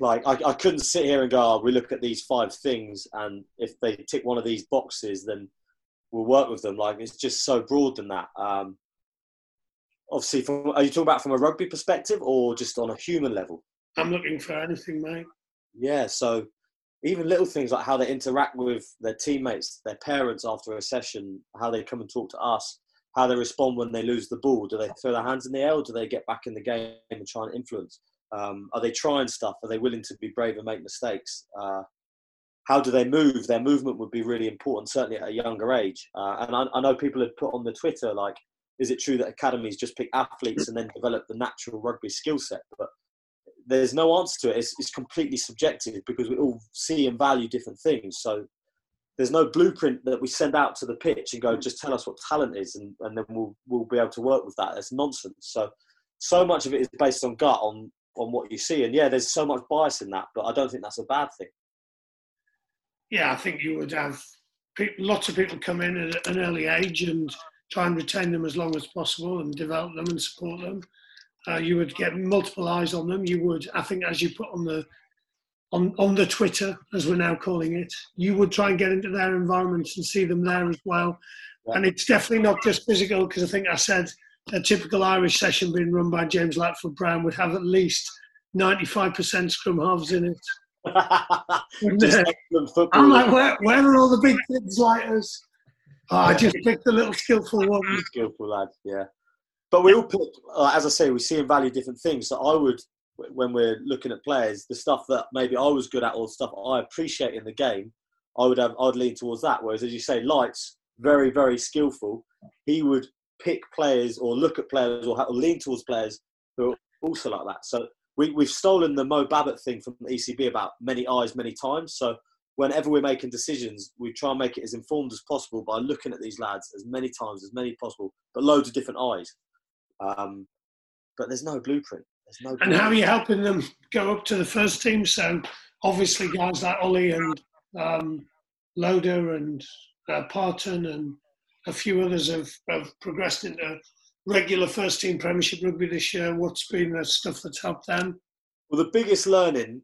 like, I, I couldn't sit here and go, oh, we look at these five things, and if they tick one of these boxes, then we'll work with them. Like, it's just so broad than that. Um, obviously, from, are you talking about from a rugby perspective or just on a human level? I'm looking for anything, mate. Yeah, so even little things like how they interact with their teammates, their parents after a session, how they come and talk to us, how they respond when they lose the ball. Do they throw their hands in the air or do they get back in the game and try and influence? Um, are they trying stuff? Are they willing to be brave and make mistakes? Uh, how do they move? Their movement would be really important, certainly at a younger age. Uh, and I, I, know people had put on the Twitter like, is it true that academies just pick athletes and then develop the natural rugby skill set? But there's no answer to it. It's, it's, completely subjective because we all see and value different things. So there's no blueprint that we send out to the pitch and go, just tell us what talent is, and, and then we'll we'll be able to work with that. That's nonsense. So so much of it is based on gut, on on what you see, and yeah, there's so much bias in that, but I don't think that's a bad thing. Yeah, I think you would have lots of people come in at an early age and try and retain them as long as possible and develop them and support them. Uh, you would get multiple eyes on them. You would, I think, as you put on the on on the Twitter, as we're now calling it, you would try and get into their environments and see them there as well. Yeah. And it's definitely not just physical, because I think I said a typical Irish session being run by James Latford Brown would have at least 95% scrum halves in it. I'm like, where, where are all the big kids like us? I just picked the little skillful one. Skillful lad, yeah. But we all pick, uh, as I say, we see and value different things. So I would, when we're looking at players, the stuff that maybe I was good at or stuff I appreciate in the game, I would have, I'd lean towards that. Whereas, as you say, Lights, very, very skillful. He would pick players or look at players or, or lean towards players who are also like that. So we, we've stolen the Mo Bobat thing from the ECB about many eyes, many times. So whenever we're making decisions, we try and make it as informed as possible by looking at these lads as many times as many possible, but loads of different eyes. Um, but there's no blueprint. There's no. Blueprint. And how are you helping them go up to the first team? So obviously, guys like Ollie and um, Loader and uh, Parton and a few others have, have progressed into regular first team Premiership rugby this year. What's been the stuff that's helped them? Well, the biggest learning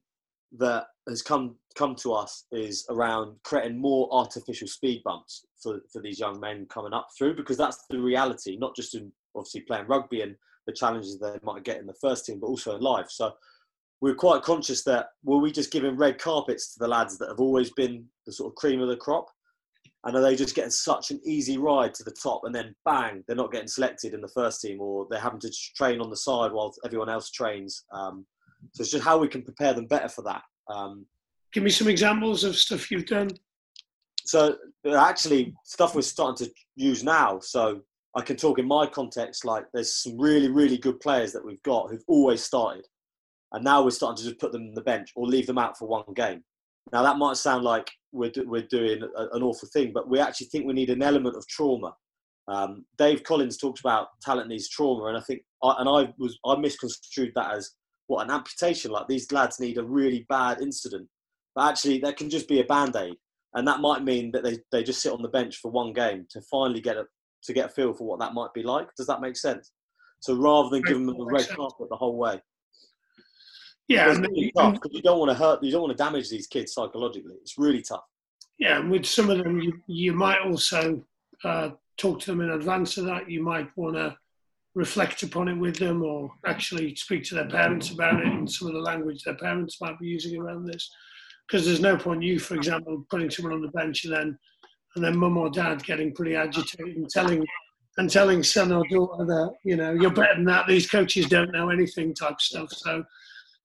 that has come come to us is around creating more artificial speed bumps for, for these young men coming up through because that's the reality, not just in obviously playing rugby and the challenges they might get in the first team, but also in life. So we're quite conscious that were we just giving red carpets to the lads that have always been the sort of cream of the crop? And are they just getting such an easy ride to the top and then bang, they're not getting selected in the first team or they're having to train on the side while everyone else trains? Um, so it's just how we can prepare them better for that. Um, Give me some examples of stuff you've done. So actually, stuff we're starting to use now. So I can talk in my context. Like there's some really, really good players that we've got who've always started, and now we're starting to just put them on the bench or leave them out for one game. Now that might sound like we're we're doing an awful thing, but we actually think we need an element of trauma. Um, Dave Collins talks about talent needs trauma, and I think I, and I was I misconstrued that as what an amputation. Like these lads need a really bad incident, but actually that can just be a band aid, and that might mean that they, they just sit on the bench for one game to finally get a to get a feel for what that might be like. Does that make sense? So rather than giving them the red carpet the whole way. Yeah, it's really tough because you don't want to hurt, you don't want to damage these kids psychologically. It's really tough. Yeah, and with some of them, you, you might also uh, talk to them in advance of that. You might want to reflect upon it with them or actually speak to their parents about it in some of the language their parents might be using around this. Because there's no point you, for example, putting someone on the bench and then and then mum or dad getting pretty agitated and telling and telling son or daughter that you know you're better than that. These coaches don't know anything type stuff. So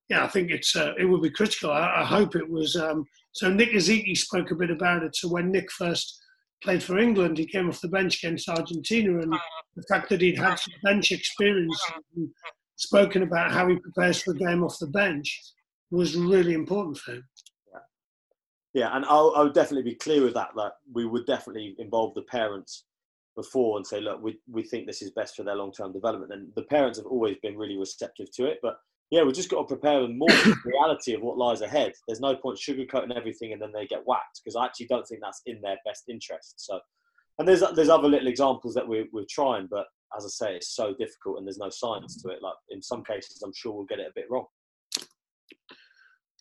yeah, I think it's uh, it would be critical. I, I hope it was. Um, so Nick Isiekwe spoke a bit about it. So when Nick first played for England, he came off the bench against Argentina, and the fact that he'd had some bench experience and spoken about how he prepares for the game off the bench was really important for him. Yeah, and I'll, I'll definitely be clear with that. That we would definitely involve the parents before and say, look, we, we think this is best for their long term development. And the parents have always been really receptive to it. But yeah, we've just got to prepare them more for the reality of what lies ahead. There's no point sugarcoating everything and then they get whacked because I actually don't think that's in their best interest. So, and there's there's other little examples that we're, we're trying, but as I say, it's so difficult and there's no science to it. Like in some cases, I'm sure we'll get it a bit wrong.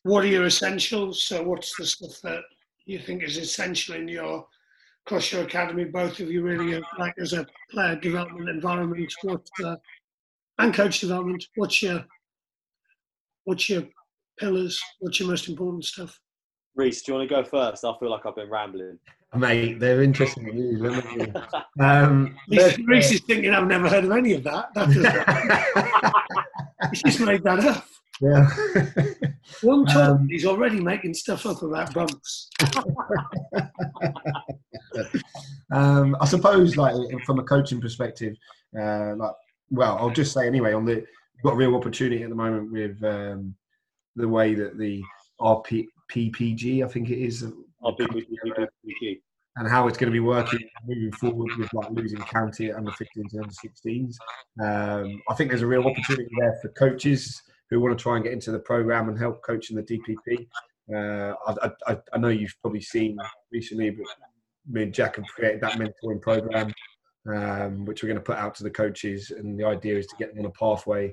What are your essentials? So, what's the stuff that you think is essential in your across your academy? Both of you really like as a player development environment. What uh, and coach development? What's your What's your pillars? What's your most important stuff? Rhys, do you want to go first? I feel like I've been rambling. Mate, they're interesting views. um, Rhys is thinking I've never heard of any of that. that he's just made that up. Yeah. One time um, he's already making stuff up about bumps. um, I suppose, like from a coaching perspective, uh, like well, I'll just say anyway on the got a real opportunity at the moment with um, the way that the RP, PPG, I think it is, and how it's going to be working moving forward with like losing county under 15s and under 16s. Um, I think there's a real opportunity there for coaches who want to try and get into the program and help coach in the DPP. Uh, I, I, I, know you've probably seen recently, but me and Jack have created that mentoring program um, which we're going to put out to the coaches. And the idea is to get them on a pathway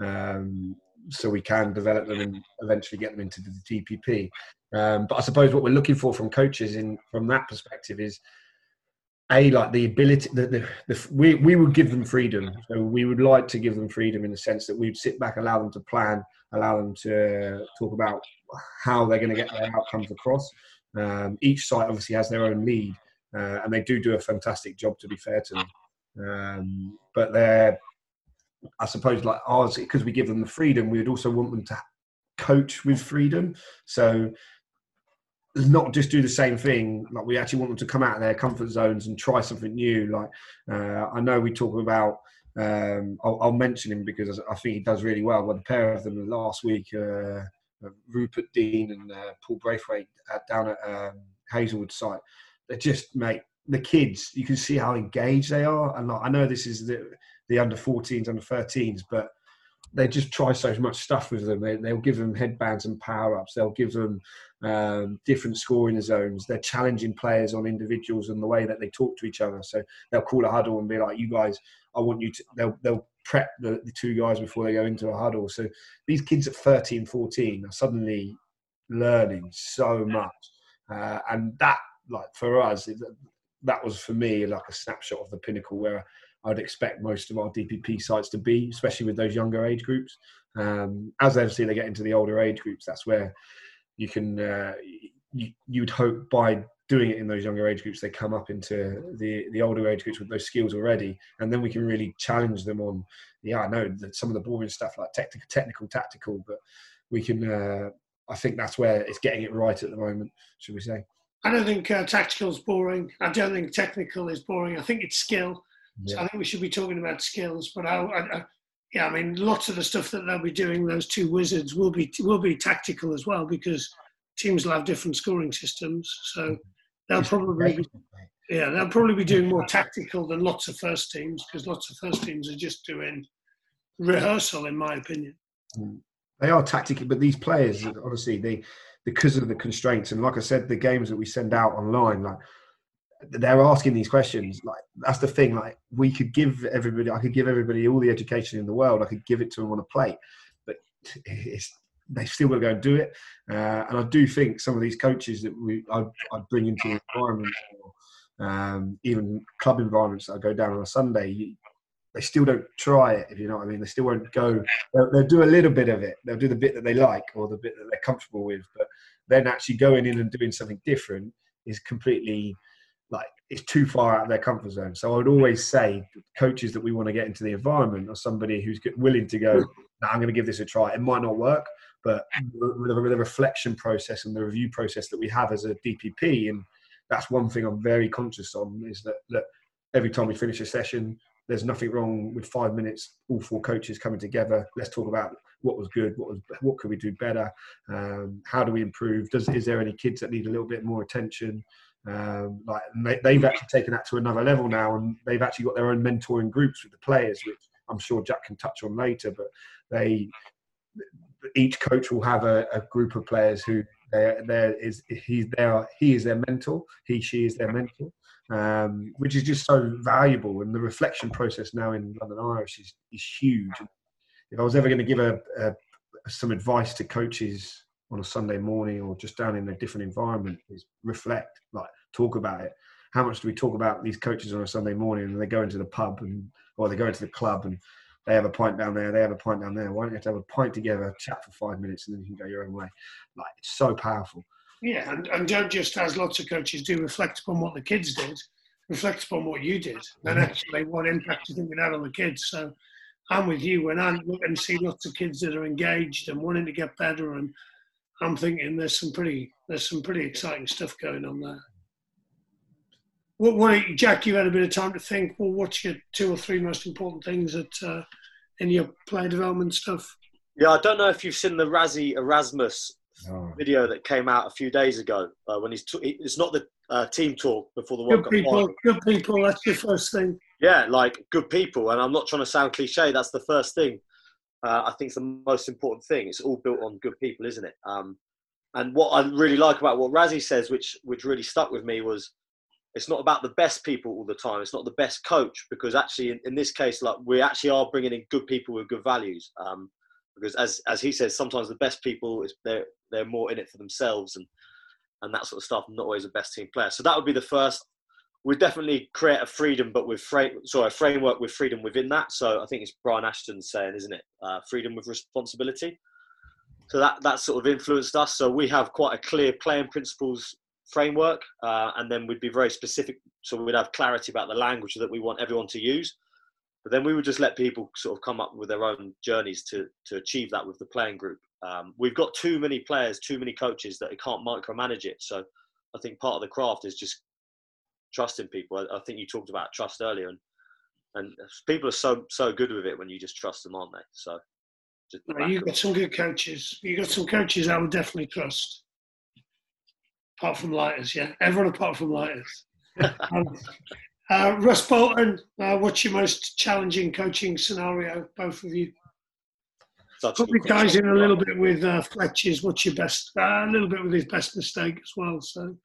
um, so we can develop them and eventually get them into the DPP. Um, but I suppose what we're looking for from coaches in from that perspective is a like the ability the, the, the, we, we would give them freedom so we would like to give them freedom in the sense that we'd sit back allow them to plan allow them to talk about how they're going to get their outcomes across um, each site obviously has their own lead uh, and they do do a fantastic job. To be fair to them, um, but they're, I suppose, like ours because we give them the freedom. We would also want them to coach with freedom. So not just do the same thing. Like we actually want them to come out of their comfort zones and try something new. Like uh, I know we talk about. Um, I'll, I'll, mention him because I think he does really well. Well, the pair of them last week, uh, Rupert Dean and uh, Paul Braithwaite at, down at um, Hazelwood site, they just make the kids. You can see how engaged they are. And like, I know this is the the under 14s, under 13s, but they just try so much stuff with them. They, will give them headbands and power ups. They'll give them um, different scoring zones. They're challenging players on individuals and the way that they talk to each other. So they'll call a huddle and be like, "You guys, I want you to." They'll they'll prep the, the two guys before they go into a huddle. So these kids at 13, 14 are suddenly learning so much, uh, and that like for us, that was for me like a snapshot of the pinnacle where I'd expect most of our DPP sites to be, especially with those younger age groups. Um, as obviously they get into the older age groups, that's where you can uh, you, you'd hope by doing it in those younger age groups they come up into the the older age groups with those skills already and then we can really challenge them on yeah i know that some of the boring stuff like technical technical tactical but we can uh, i think that's where it's getting it right at the moment should we say i don't think uh, tactical is boring i don't think technical is boring i think it's skill yeah. So I think we should be talking about skills. But I, I, I, yeah, I mean, lots of the stuff that they'll be doing, those two wizards, will be will be tactical as well because teams will have different scoring systems. So mm-hmm. they'll probably be, yeah, they'll probably be doing more tactical than lots of first teams because lots of first teams are just doing rehearsal, in my opinion. Mm. They are tactical, but these players, honestly, they because of the constraints and like I said, the games that we send out online, like they're asking these questions like that's the thing like we could give everybody i could give everybody all the education in the world i could give it to them on a plate but they still got to go and do it. Uh, and i do think some of these coaches that we i bring into the environment or um, even club environments that I go down on a sunday they still don't try it if you know what i mean they still won't go they'll, they'll do a little bit of it they'll do the bit that they like or the bit that they're comfortable with but then actually going in and doing something different is completely it's too far out of their comfort zone. So I would always say coaches that we want to get into the environment are somebody who's willing to go, nah, I'm going to give this a try. It might not work, but with the reflection process and the review process that we have as a DPP, and that's one thing I'm very conscious on is that, that every time we finish a session, there's nothing wrong with five minutes. All four coaches coming together. Let's talk about what was good, what was what could we do better, um, how do we improve? Does is there any kids that need a little bit more attention? Um, like they, have actually taken that to another level now, and they've actually got their own mentoring groups with the players, which I'm sure Jack can touch on later. But they, each coach will have a, a group of players who there is he's there he is their mentor, he she is their mentor, um, which is just so valuable. And the reflection process now in London Irish is is huge. If I was ever going to give a, a some advice to coaches on a Sunday morning or just down in a different environment is reflect, like talk about it. How much do we talk about these coaches on a Sunday morning and they go into the pub and or they go into the club and they have a pint down there, they have a pint down there. Why don't you have to have a pint together, chat for five minutes, and then you can go your own way? Like it's so powerful. Yeah, and, and don't just as lots of coaches do reflect upon what the kids did, reflect upon what you did, and mm-hmm. actually what impact you think it had on the kids. So I'm with you when I look and see lots of kids that are engaged and wanting to get better and I'm thinking there's some pretty there's some pretty exciting stuff going on there. What, what Jack? You had a bit of time to think. Well, what's your two or three most important things that uh, in your player development stuff? Yeah, I don't know if you've seen the Rassie Erasmus oh. video that came out a few days ago uh, when he's t- it's not the uh, team talk before the World good Cup. People, good people. That's your first thing. Yeah, like good people, and I'm not trying to sound cliche. That's the first thing uh, I think it's the most important thing. It's all built on good people, isn't it? Um, and what I really like about what Rassie says, which which really stuck with me, was it's not about the best people all the time. It's not the best coach because actually, in, in this case, like we actually are bringing in good people with good values. Um, because as as he says, sometimes the best people is they're they're more in it for themselves and and that sort of stuff. Not always the best team player. So that would be the first we definitely create a freedom, but with frame, sorry, a framework with freedom within that. So I think it's Brian Ashton saying, isn't it? Uh, freedom with responsibility. So that that sort of influenced us. So we have quite a clear playing principles framework, uh, and then we'd be very specific. So we'd have clarity about the language that we want everyone to use. But then we would just let people sort of come up with their own journeys to to achieve that with the playing group. Um, we've got too many players, too many coaches that can't micromanage it. So I think part of the craft is just trusting people. I, I think you talked about trust earlier, and and people are so so good with it when you just trust them, aren't they? So no, you've got some good coaches. You've got some coaches I would definitely trust. Apart from lighters, yeah, everyone apart from lighters. um, uh, Russ Bolton, uh, what's your most challenging coaching scenario, both of you? Probably ties in a little bit with uh, Fletcher's. What's your best? Uh, a little bit with his best mistake as well. So,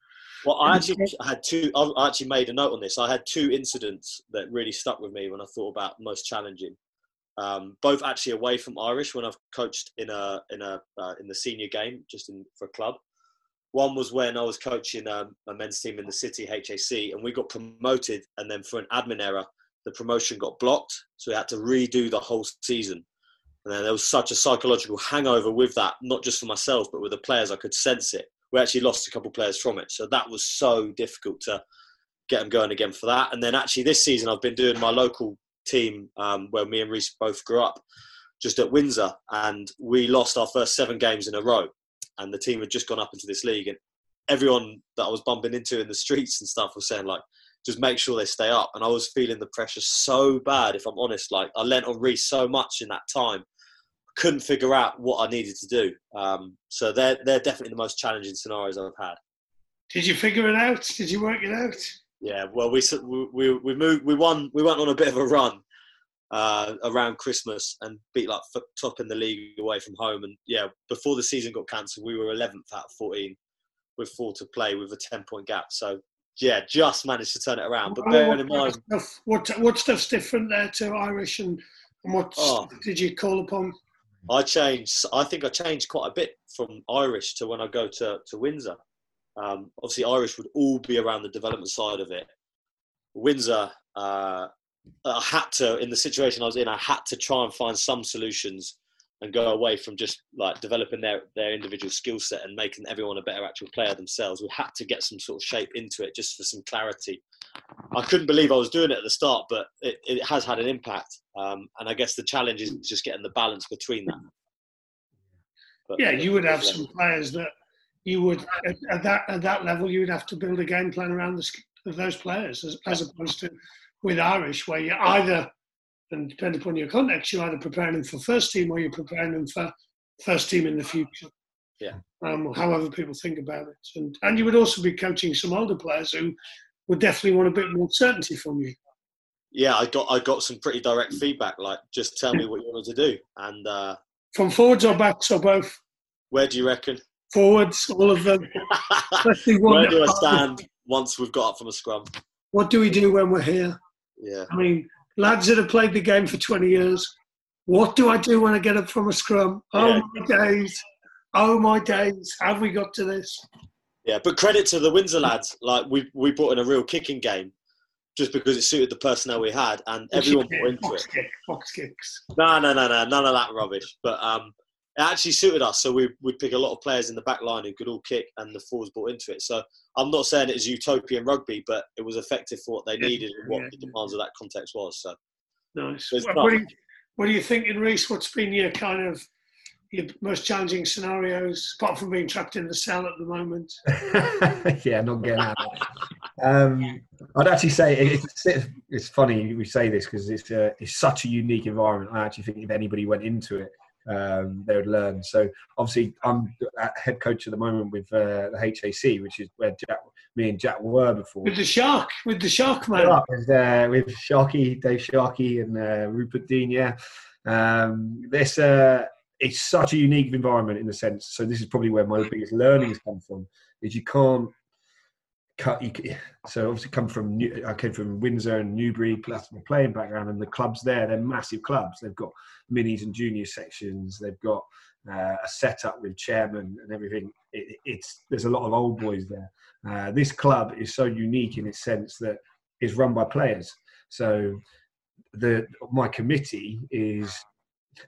well, I actually had two. I actually made a note on this. I had two incidents that really stuck with me when I thought about most challenging. Um, both actually away from Irish when I've coached in a in a uh, in the senior game, just in for a club. One was when I was coaching um, a men's team in the city HAC, and we got promoted, and then for an admin error, the promotion got blocked, so we had to redo the whole season. And then there was such a psychological hangover with that, not just for myself, but with the players. I could sense it. We actually lost a couple of players from it. So that was so difficult to get them going again for that. And then actually this season, I've been doing my local team um, where me and Rhys both grew up, just at Windsor. And we lost our first seven games in a row. And the team had just gone up into this league. And everyone that I was bumping into in the streets and stuff was saying, like, just make sure they stay up. And I was feeling the pressure so bad, if I'm honest. Like I lent on Rhys so much in that time I couldn't figure out what I needed to do. Um, so they're they're definitely the most challenging scenarios I've had. Did you figure it out? Did you work it out? Yeah, well, we we we moved. We won. We went on a bit of a run uh, around Christmas and beat like top in the league away from home. And yeah, before the season got cancelled, we were 11th out of 14 with four to play with a 10 point gap. So yeah, just managed to turn it around. But bearing in mind, stuff, what what stuff's different there to Irish and, and what oh, did you call upon? I changed. I think I changed quite a bit from Irish to when I go to to Windsor. Um, obviously, Irish would all be around the development side of it. Windsor, uh, I had to in the situation I was in. I had to try and find some solutions and go away from just like developing their their individual skill set and making everyone a better actual player themselves. We had to get some sort of shape into it just for some clarity. I couldn't believe I was doing it at the start, but it, it has had an impact. Um, and I guess the challenge is just getting the balance between that. But, yeah, you would have some players that you would at, at, that at that level you would have to build a game plan around the, of those players as, as opposed to with Irish where you either and depending upon your context you're either preparing them for first team or you're preparing them for first team in the future. Yeah. Um, however people think about it, and and you would also be coaching some older players who would definitely want a bit more certainty from you. Yeah, I got I got some pretty direct feedback, like just tell me what you wanted to do, and uh, from forwards or backs or both. Where do you reckon? Forwards, all of them. Where do I stand once we've got up from a scrum? What do we do when we're here? Yeah. I mean, lads that have played the game for 20 years, what do I do when I get up from a scrum? Oh yeah. my days. Oh my days. Have we got to this? Yeah, but credit to the Windsor lads. Like we we brought in a real kicking game, just because it suited the personnel we had, and everyone bought into it. Kick, box kicks. No, no, no, no, none of that rubbish. But um, it actually suited us. So we would pick a lot of players in the back line who could all kick, and the forwards bought into it. So I'm not saying it was utopian rugby, but it was effective for what they yeah, needed and what yeah, the demands yeah. of that context was. So nice. What, what, do you, what are you thinking, Rhys? What's been your kind of your most challenging scenarios, apart from being trapped in the cell at the moment? yeah, not getting out. um, I'd actually say it's, it's funny we say this because it's a, it's such a unique environment. I actually think if anybody went into it, um, they would learn. So obviously, I'm head coach at the moment with uh, the HAC, which is where Jack, me and Jack were before. With the shark, with the shark man. With, uh, with Sharky, Dave Sharky, and uh, Rupert Dean. Yeah, um, this uh, it's such a unique environment in the sense. So this is probably where my biggest learnings come from. Is you can't cut. You, so obviously come from New, I came from Windsor and Newbury, plus my playing background, and the clubs there they're massive clubs. They've got minis and junior sections. They've got uh, a setup with chairman and everything. It, it's there's a lot of old boys there. Uh, this club is so unique in its sense that it's run by players. So the my committee is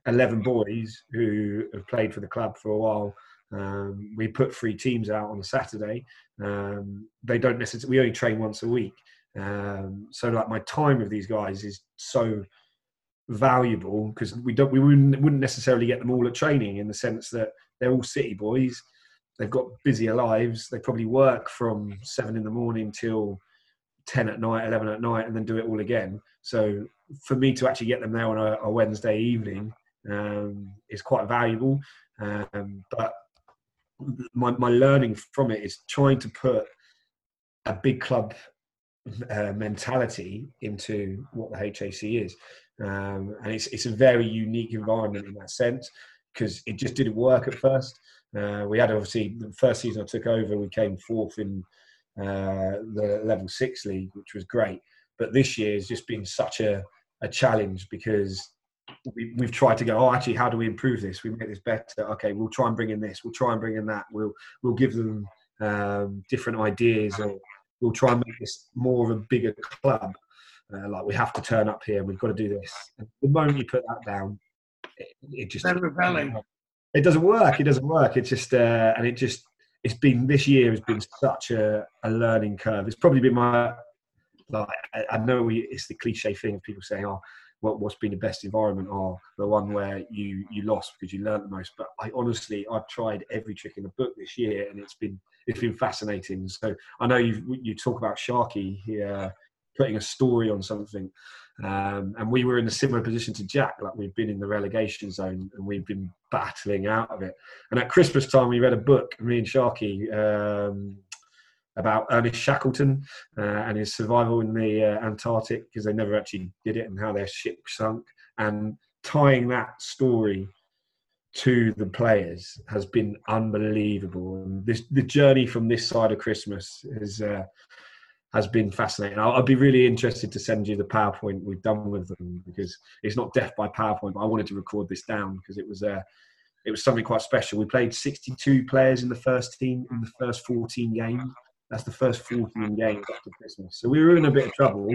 11 boys who have played for the club for a while. Um, we put three teams out on a Saturday. Um, they don't necessarily, we only train once a week. Um, so like my time with these guys is so valuable because we don't, we wouldn't, wouldn't necessarily get them all at training in the sense that they're all city boys. They've got busier lives. They probably work from seven in the morning till 10 at night, 11 at night, and then do it all again. So for me to actually get them there on a, a Wednesday evening um, is quite valuable. Um, but my, my learning from it is trying to put a big club uh, mentality into what the HAC is. Um, and it's, it's a very unique environment in that sense because it just didn't work at first. Uh, we had obviously the first season I took over, we came fourth in uh, the level six league, which was great. But this year has just been such a, a challenge because we, have tried to go. Oh, actually, how do we improve this? We make this better. Okay, we'll try and bring in this. We'll try and bring in that. We'll we'll give them um, different ideas, or we'll try and make this more of a bigger club. Uh, like we have to turn up here. We've got to do this. And the moment you put that down, it, it just they're rebelling. It doesn't work. It doesn't work. It's just uh, and it just it's been this year has been such a, a learning curve. It's probably been my like I, I know we, it's the cliche thing of people saying, "Oh, what, what's been the best environment?" or the one where you you lost because you learned the most. But I honestly, I've tried every trick in the book this year, and it's been it's been fascinating. So I know you you talk about Sharky here putting a story on something. Um, and we were in a similar position to Jack, like we've been in the relegation zone and we've been battling out of it. And at Christmas time, we read a book, me and Sharky, um, about Ernest Shackleton uh, and his survival in the uh, Antarctic because they never actually did it and how their ship sunk. And tying that story to the players has been unbelievable. And this the journey from this side of Christmas is uh, has been fascinating. I'll, I'll, be really interested to send you the PowerPoint we've done with them because it's not death by PowerPoint. But I wanted to record this down because it was uh, it was something quite special. We played 62 players in the first team in the first 14 games. That's the first 14 games after Christmas. So we were in a bit of trouble,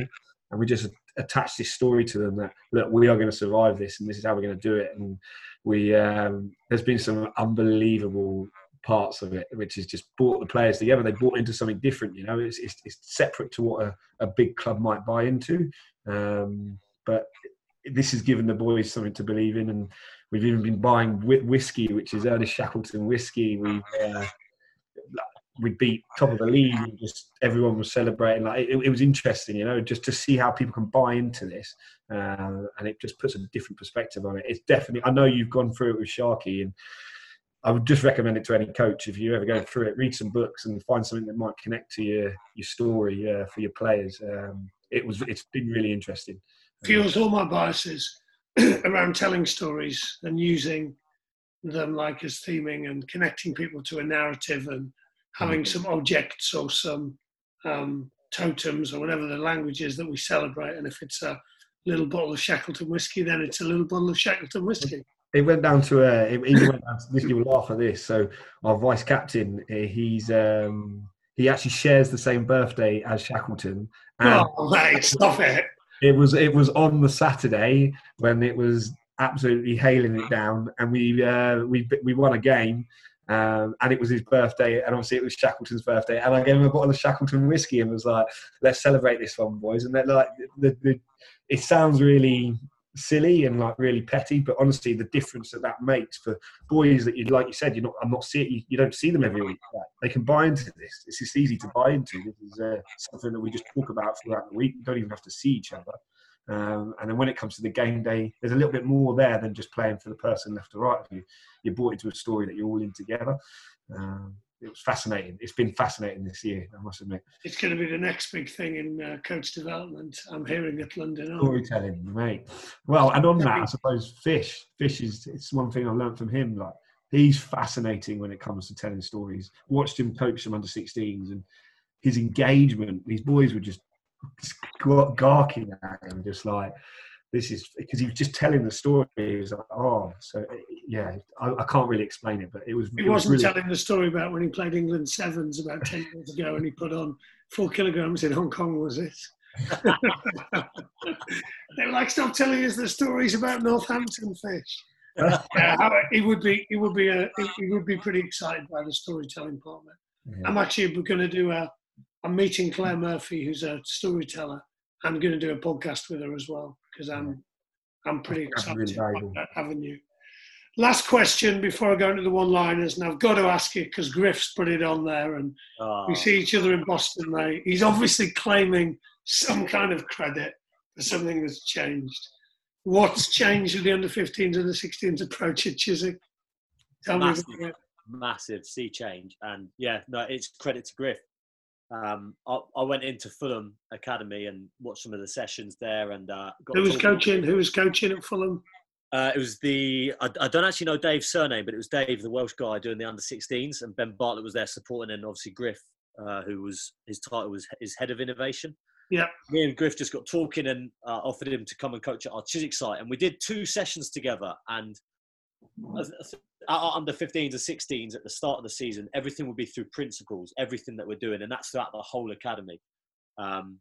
and we just attached this story to them that look, we are going to survive this, and this is how we're going to do it. And we um, there's been some unbelievable parts of it, which is just brought the players together. They bought into something different. You know, it's it's, it's separate to what a, a big club might buy into. Um, but this has given the boys something to believe in, and we've even been buying whiskey, which is Ernest Shackleton whiskey. We uh, we beat top of the league, and just everyone was celebrating. Like it, it, was interesting, you know, just to see how people can buy into this, uh, and it just puts a different perspective on it. It's definitely. I know you've gone through it with Sharky, and I would just recommend it to any coach if you ever go through it. Read some books and find something that might connect to your your story uh, for your players. Um, it was it's been really interesting. Fuels all my biases around telling stories and using them like as theming and connecting people to a narrative and having some objects or some um, totems or whatever the language is that we celebrate. And if it's a little bottle of Shackleton whiskey, then it's a little bottle of Shackleton whiskey it went down to uh, it even went down to this. You will laugh at this. So our vice captain, uh, he's um, he actually shares the same birthday as Shackleton. And oh, mate, stop it! It was it was on the Saturday when it was absolutely hailing it down, and we uh, we we won a game. Um, and it was his birthday, and obviously it was Shackleton's birthday. And I gave him a bottle of Shackleton whiskey and was like, "Let's celebrate this one, boys." And they're like, the, the, it sounds really silly and like really petty, but honestly, the difference that that makes for boys that you like you said, you're not. I'm not seeing you, you don't see them every week. They can buy into this. It's just easy to buy into. This is uh, something that we just talk about throughout the week. You don't even have to see each other. Um, and then when it comes to the game day, there's a little bit more there than just playing for the person left or right of you. You're brought into a story that you're all in together. Um, it was fascinating. It's been fascinating this year, I must admit. It's going to be the next big thing in uh, coach development. I'm hearing at London. Storytelling, mate. Well, and on that, I suppose Fish. Fish is it's one thing I learned from him. Like he's fascinating when it comes to telling stories. Watched him coach some under 16s, and his engagement. These boys were just gawking at him, just like this is because he was just telling the story. He was like, oh, so yeah, I, I can't really explain it, but it was. He it wasn't was really... telling the story about when he played England sevens about ten years ago, and he put on four kilograms in Hong Kong. Was it? they were like, stop telling us the stories about Northampton fish. yeah, he would be. He would be. Uh, a, he would be pretty excited by the storytelling part it. Yeah. I'm actually going to do a. I'm meeting Claire Murphy, who's a storyteller. I'm going to do a podcast with her as well because I'm I'm pretty excited about that avenue. last question before I go into the one-liners, and I've got to ask you because Griff's put it on there, and Oh, we ah. see each other in Boston, mate. He's obviously claiming some kind of credit for something that's changed. What's changed with the under 15s and the 16s approach at Chiswick? Tell Massive. it. massive sea change. And yeah, no, it's credit to Griff. Um, I, I went into Fulham Academy and watched some of the sessions there, and uh, got Who was coaching? Who was coaching at Fulham? Uh, it was the I, I don't actually know Dave's surname, but it was Dave, the Welsh guy, doing the under 16s, and Ben Bartlett was there supporting, and obviously Griff, uh, who was his title was his head of innovation. Yeah. Me and Griff just got talking and uh, offered him to come and coach at our Chiswick site, and we did two sessions together. And I th- I th- at our under 15s and 16s at the start of the season, everything would be through principles, everything that we're doing, and that's throughout the whole academy. Um,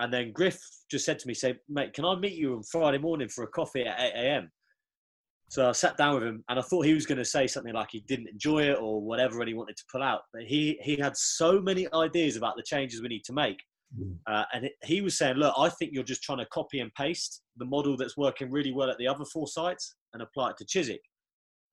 and then Griff just said to me, "Say, mate, can I meet you on Friday morning for a coffee at 8 a.m.?" So I sat down with him, and I thought he was going to say something like he didn't enjoy it or whatever, and he wanted to pull out. But he he had so many ideas about the changes we need to make, Mm. uh, and it- he was saying, "Look, I think you're just trying to copy and paste the model that's working really well at the other four sites and apply it to Chiswick."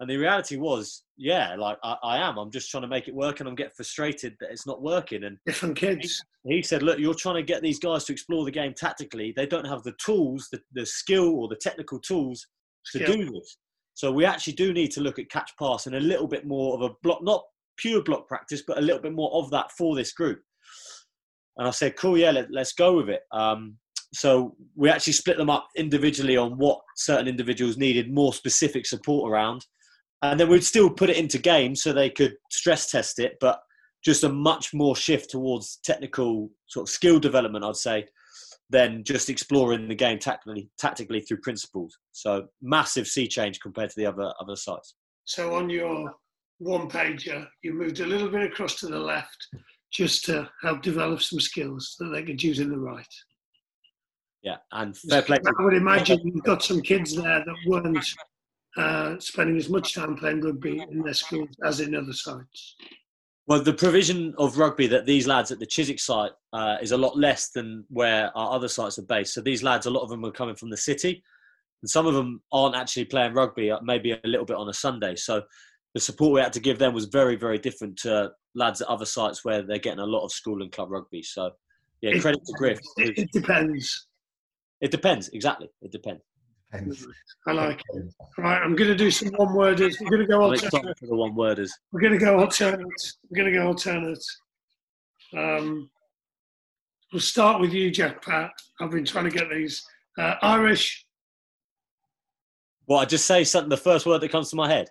And the reality was, yeah, like I, I am. I'm just trying to make it work, and I'm getting frustrated that it's not working. And Different kids. he said, look, you're trying to get these guys to explore the game tactically. They don't have the tools, the, the skill or the technical tools to do this. So we actually do need to look at catch pass and a little bit more of a block, not pure block practice, but a little bit more of that for this group. And I said, cool, yeah, let, let's go with it. Um, so we actually split them up individually on what certain individuals needed more specific support around. And then we'd still put it into games so they could stress test it, but just a much more shift towards technical sort of skill development, I'd say, than just exploring the game tactically, tactically through principles. So massive sea change compared to the other other sites. So on your one pager, you moved a little bit across to the left just to help develop some skills that they could use in the right. Yeah, and fair play. I would imagine you've got some kids there that weren't uh, spending as much time playing rugby in their schools as in other sites. Well, the provision of rugby that these lads at the Chiswick site uh, is a lot less than where our other sites are based. So these lads, a lot of them are coming from the city, and some of them aren't actually playing rugby, uh, maybe a little bit on a Sunday. So the support we had to give them was very, very different to lads at other sites where they're getting a lot of school and club rugby. So yeah, credit to Griff. It, it depends. It depends, exactly. It depends. Depends. I like it. Right, I'm going to do some one worders. We're going to go I'm excited alternate. for the one worders. We're going to go alternate. We're going to go alternate. Um, we'll start with you, Jack Pat. I've been trying to get these. Uh, Irish, Well, I just say something. The first word that comes to my head.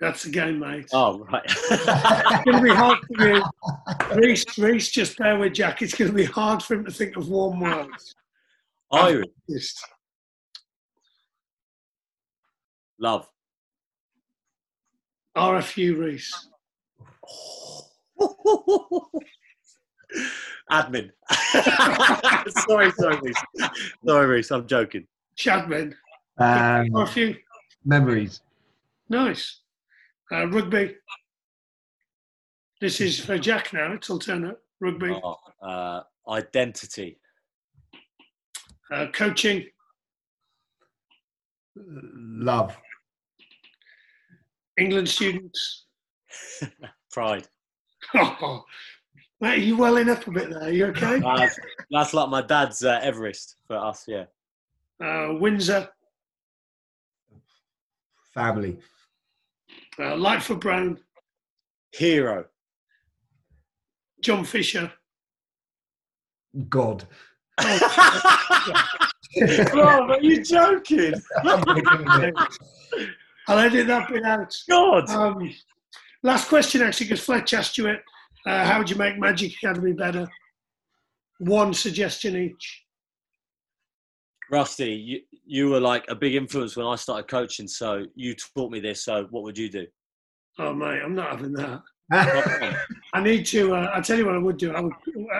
that's the game, mate. Oh, right. It's going to be hard for you. Rhys, Rhys, just bear with Jack. It's going to be hard for him to think of one word. Irish Just love. RFU, Rhys. Admin. sorry, sorry, Rhys. Sorry, Rhys. I'm joking. Shadman. Um, RFU. memories. Nice. Uh, rugby. This is for Jack now. It's alternate. Rugby. Oh, uh, identity. Uh, coaching. Love. England students. Pride. Oh, mate, are you welling up a bit there? Are you okay? That's, that's like my dad's uh, Everest for us. Yeah. Uh, Windsor. Family. Uh, Lightfoot Brown. Hero. John Fisher. God. Bro, are you joking? I'll edit that bit out. God. Um, last question, actually, because Fletch asked you it. Uh, how would you make Magic Academy better? One suggestion each. Rusty, you, you were like a big influence when I started coaching, so you taught me this. So what would you do? Oh, mate, I'm not having that. I need to. Uh, I tell you what, I would do. I would.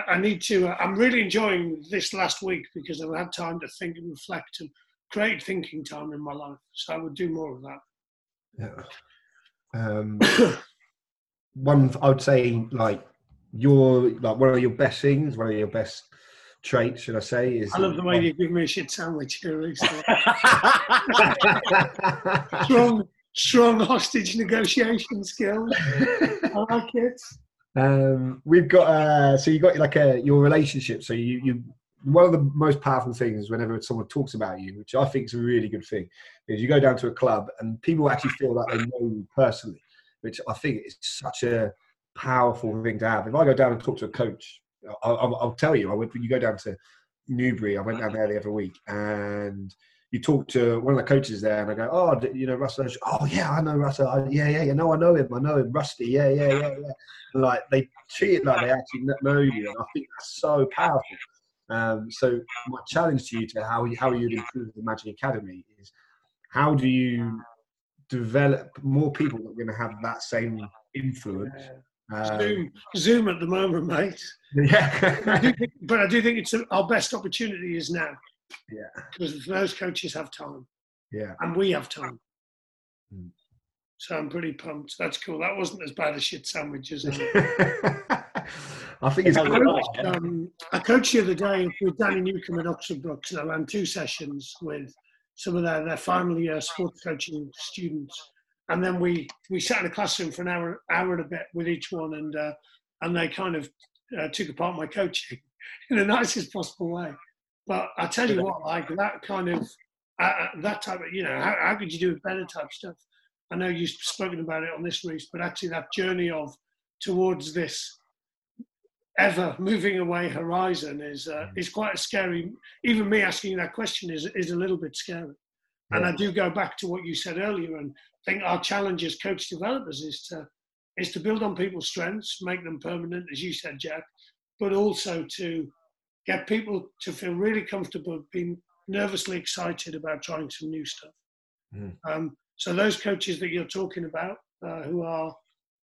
I need to. Uh, I'm really enjoying this last week because I've had time to think and reflect and create thinking time in my life. So I would do more of that. Yeah. Um, one, I would say, like your like one of your best things, one of your best traits, should I say, is. I love the way you give me a shit sandwich here, strong, strong hostage negotiation skills. I like it. Um, we've got uh, so you got like a your relationship. So you you one of the most powerful things whenever someone talks about you, which I think is a really good thing, is you go down to a club and people actually feel like they know you personally, which I think is such a powerful thing to have. If I go down and talk to a coach, I'll, I'll, tell you, I went, you go down to Newbury, I went down there the other week and you talk to one of the coaches there and I go, oh, you know, Russell, oh yeah, I know Russell. I, yeah, yeah, yeah, no, I know him. I know him, Rusty. Yeah, yeah, yeah, yeah. Like they treat it like they actually know you. And I think that's so powerful. Um, so my challenge to you to how how you'd improve the Magic Academy is how do you develop more people that are going to have that same influence? Um, Zoom, Zoom at the moment, mate. Yeah, I think, but I do think it's a, our best opportunity is now. Yeah, because those coaches have time. Yeah, and we have time. Mm. So I'm pretty pumped. That's cool. That wasn't as bad as shit sandwiches. I think it's. I coached, um, I coached the other day with Danny Newcombe and Oxford Brookes, and I ran two sessions with some of their, their final year sports coaching students. And then we, we sat in a classroom for an hour, hour and a bit with each one, and, uh, and they kind of uh, took apart my coaching in the nicest possible way. But I tell you what, like that kind of, uh, uh, that type of, you know, how, how could you do it better type stuff? I know you've spoken about it on this, Rhys, but actually that journey of towards this ever moving away horizon is uh, mm. is quite a scary. Even me asking that question is is a little bit scary. Yeah. And I do go back to what you said earlier, and think our challenge as coach developers is to is to build on people's strengths, make them permanent, as you said, Jack, but also to get people to feel really comfortable, being nervously excited about trying some new stuff. Mm. Um, so those coaches that you're talking about, uh, who are,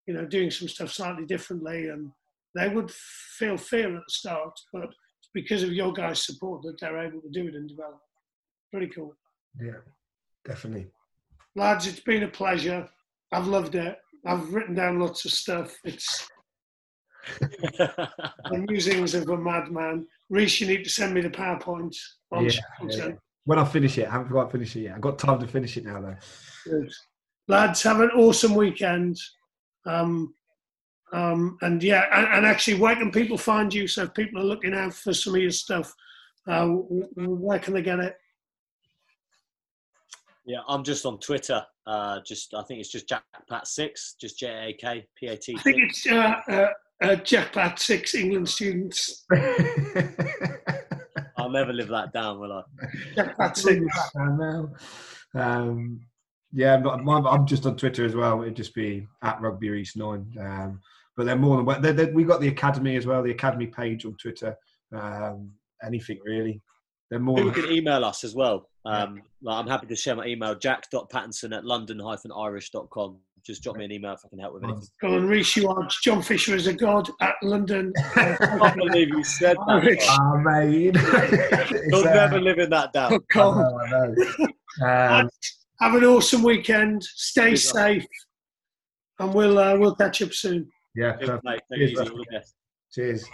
you know, doing some stuff slightly differently and they would feel fear at the start, but because of your guys' support that they're able to do it and develop. Pretty cool. Yeah, definitely. Lads, it's been a pleasure. I've loved it. I've written down lots of stuff. It's the musings of a madman. Rhys, you need to send me the PowerPoint. Yeah, yeah, When I finish it, I haven't quite finished it yet. I've got time to finish it now, though. Good. Lads, have an awesome weekend. Um, um, and yeah, and, and, actually, where can people find you? So if people are looking out for some of your stuff, uh, where can they get it? Yeah, I'm just on Twitter. Uh, just I think it's just JackPat6, just J A K P A T. I think it's uh, uh, uh JackPat6 England students. I'll never live that down, will I? JackPat6. Um, yeah, I'm, I'm, just on Twitter as well. It'd just be at Rugby Rhys Nine. Um, but they're more than they're, they're, we got the academy as well, the academy page on Twitter. Um, anything really. They're more. People can email us as well. Um, yeah. I'm happy to share my email, jack.pattinson at london-irish.com. Just drop me an email if I can help with anything. Go on, Rhys, you are John Fisher is a god at London. I can't believe you said that. Oh, mate. You'll uh, never living that down. Oh, I know, I know. Um, have an awesome weekend. Stay safe, and we'll uh, we'll catch up soon. Yeah, Cheers. Cheers. Cheers.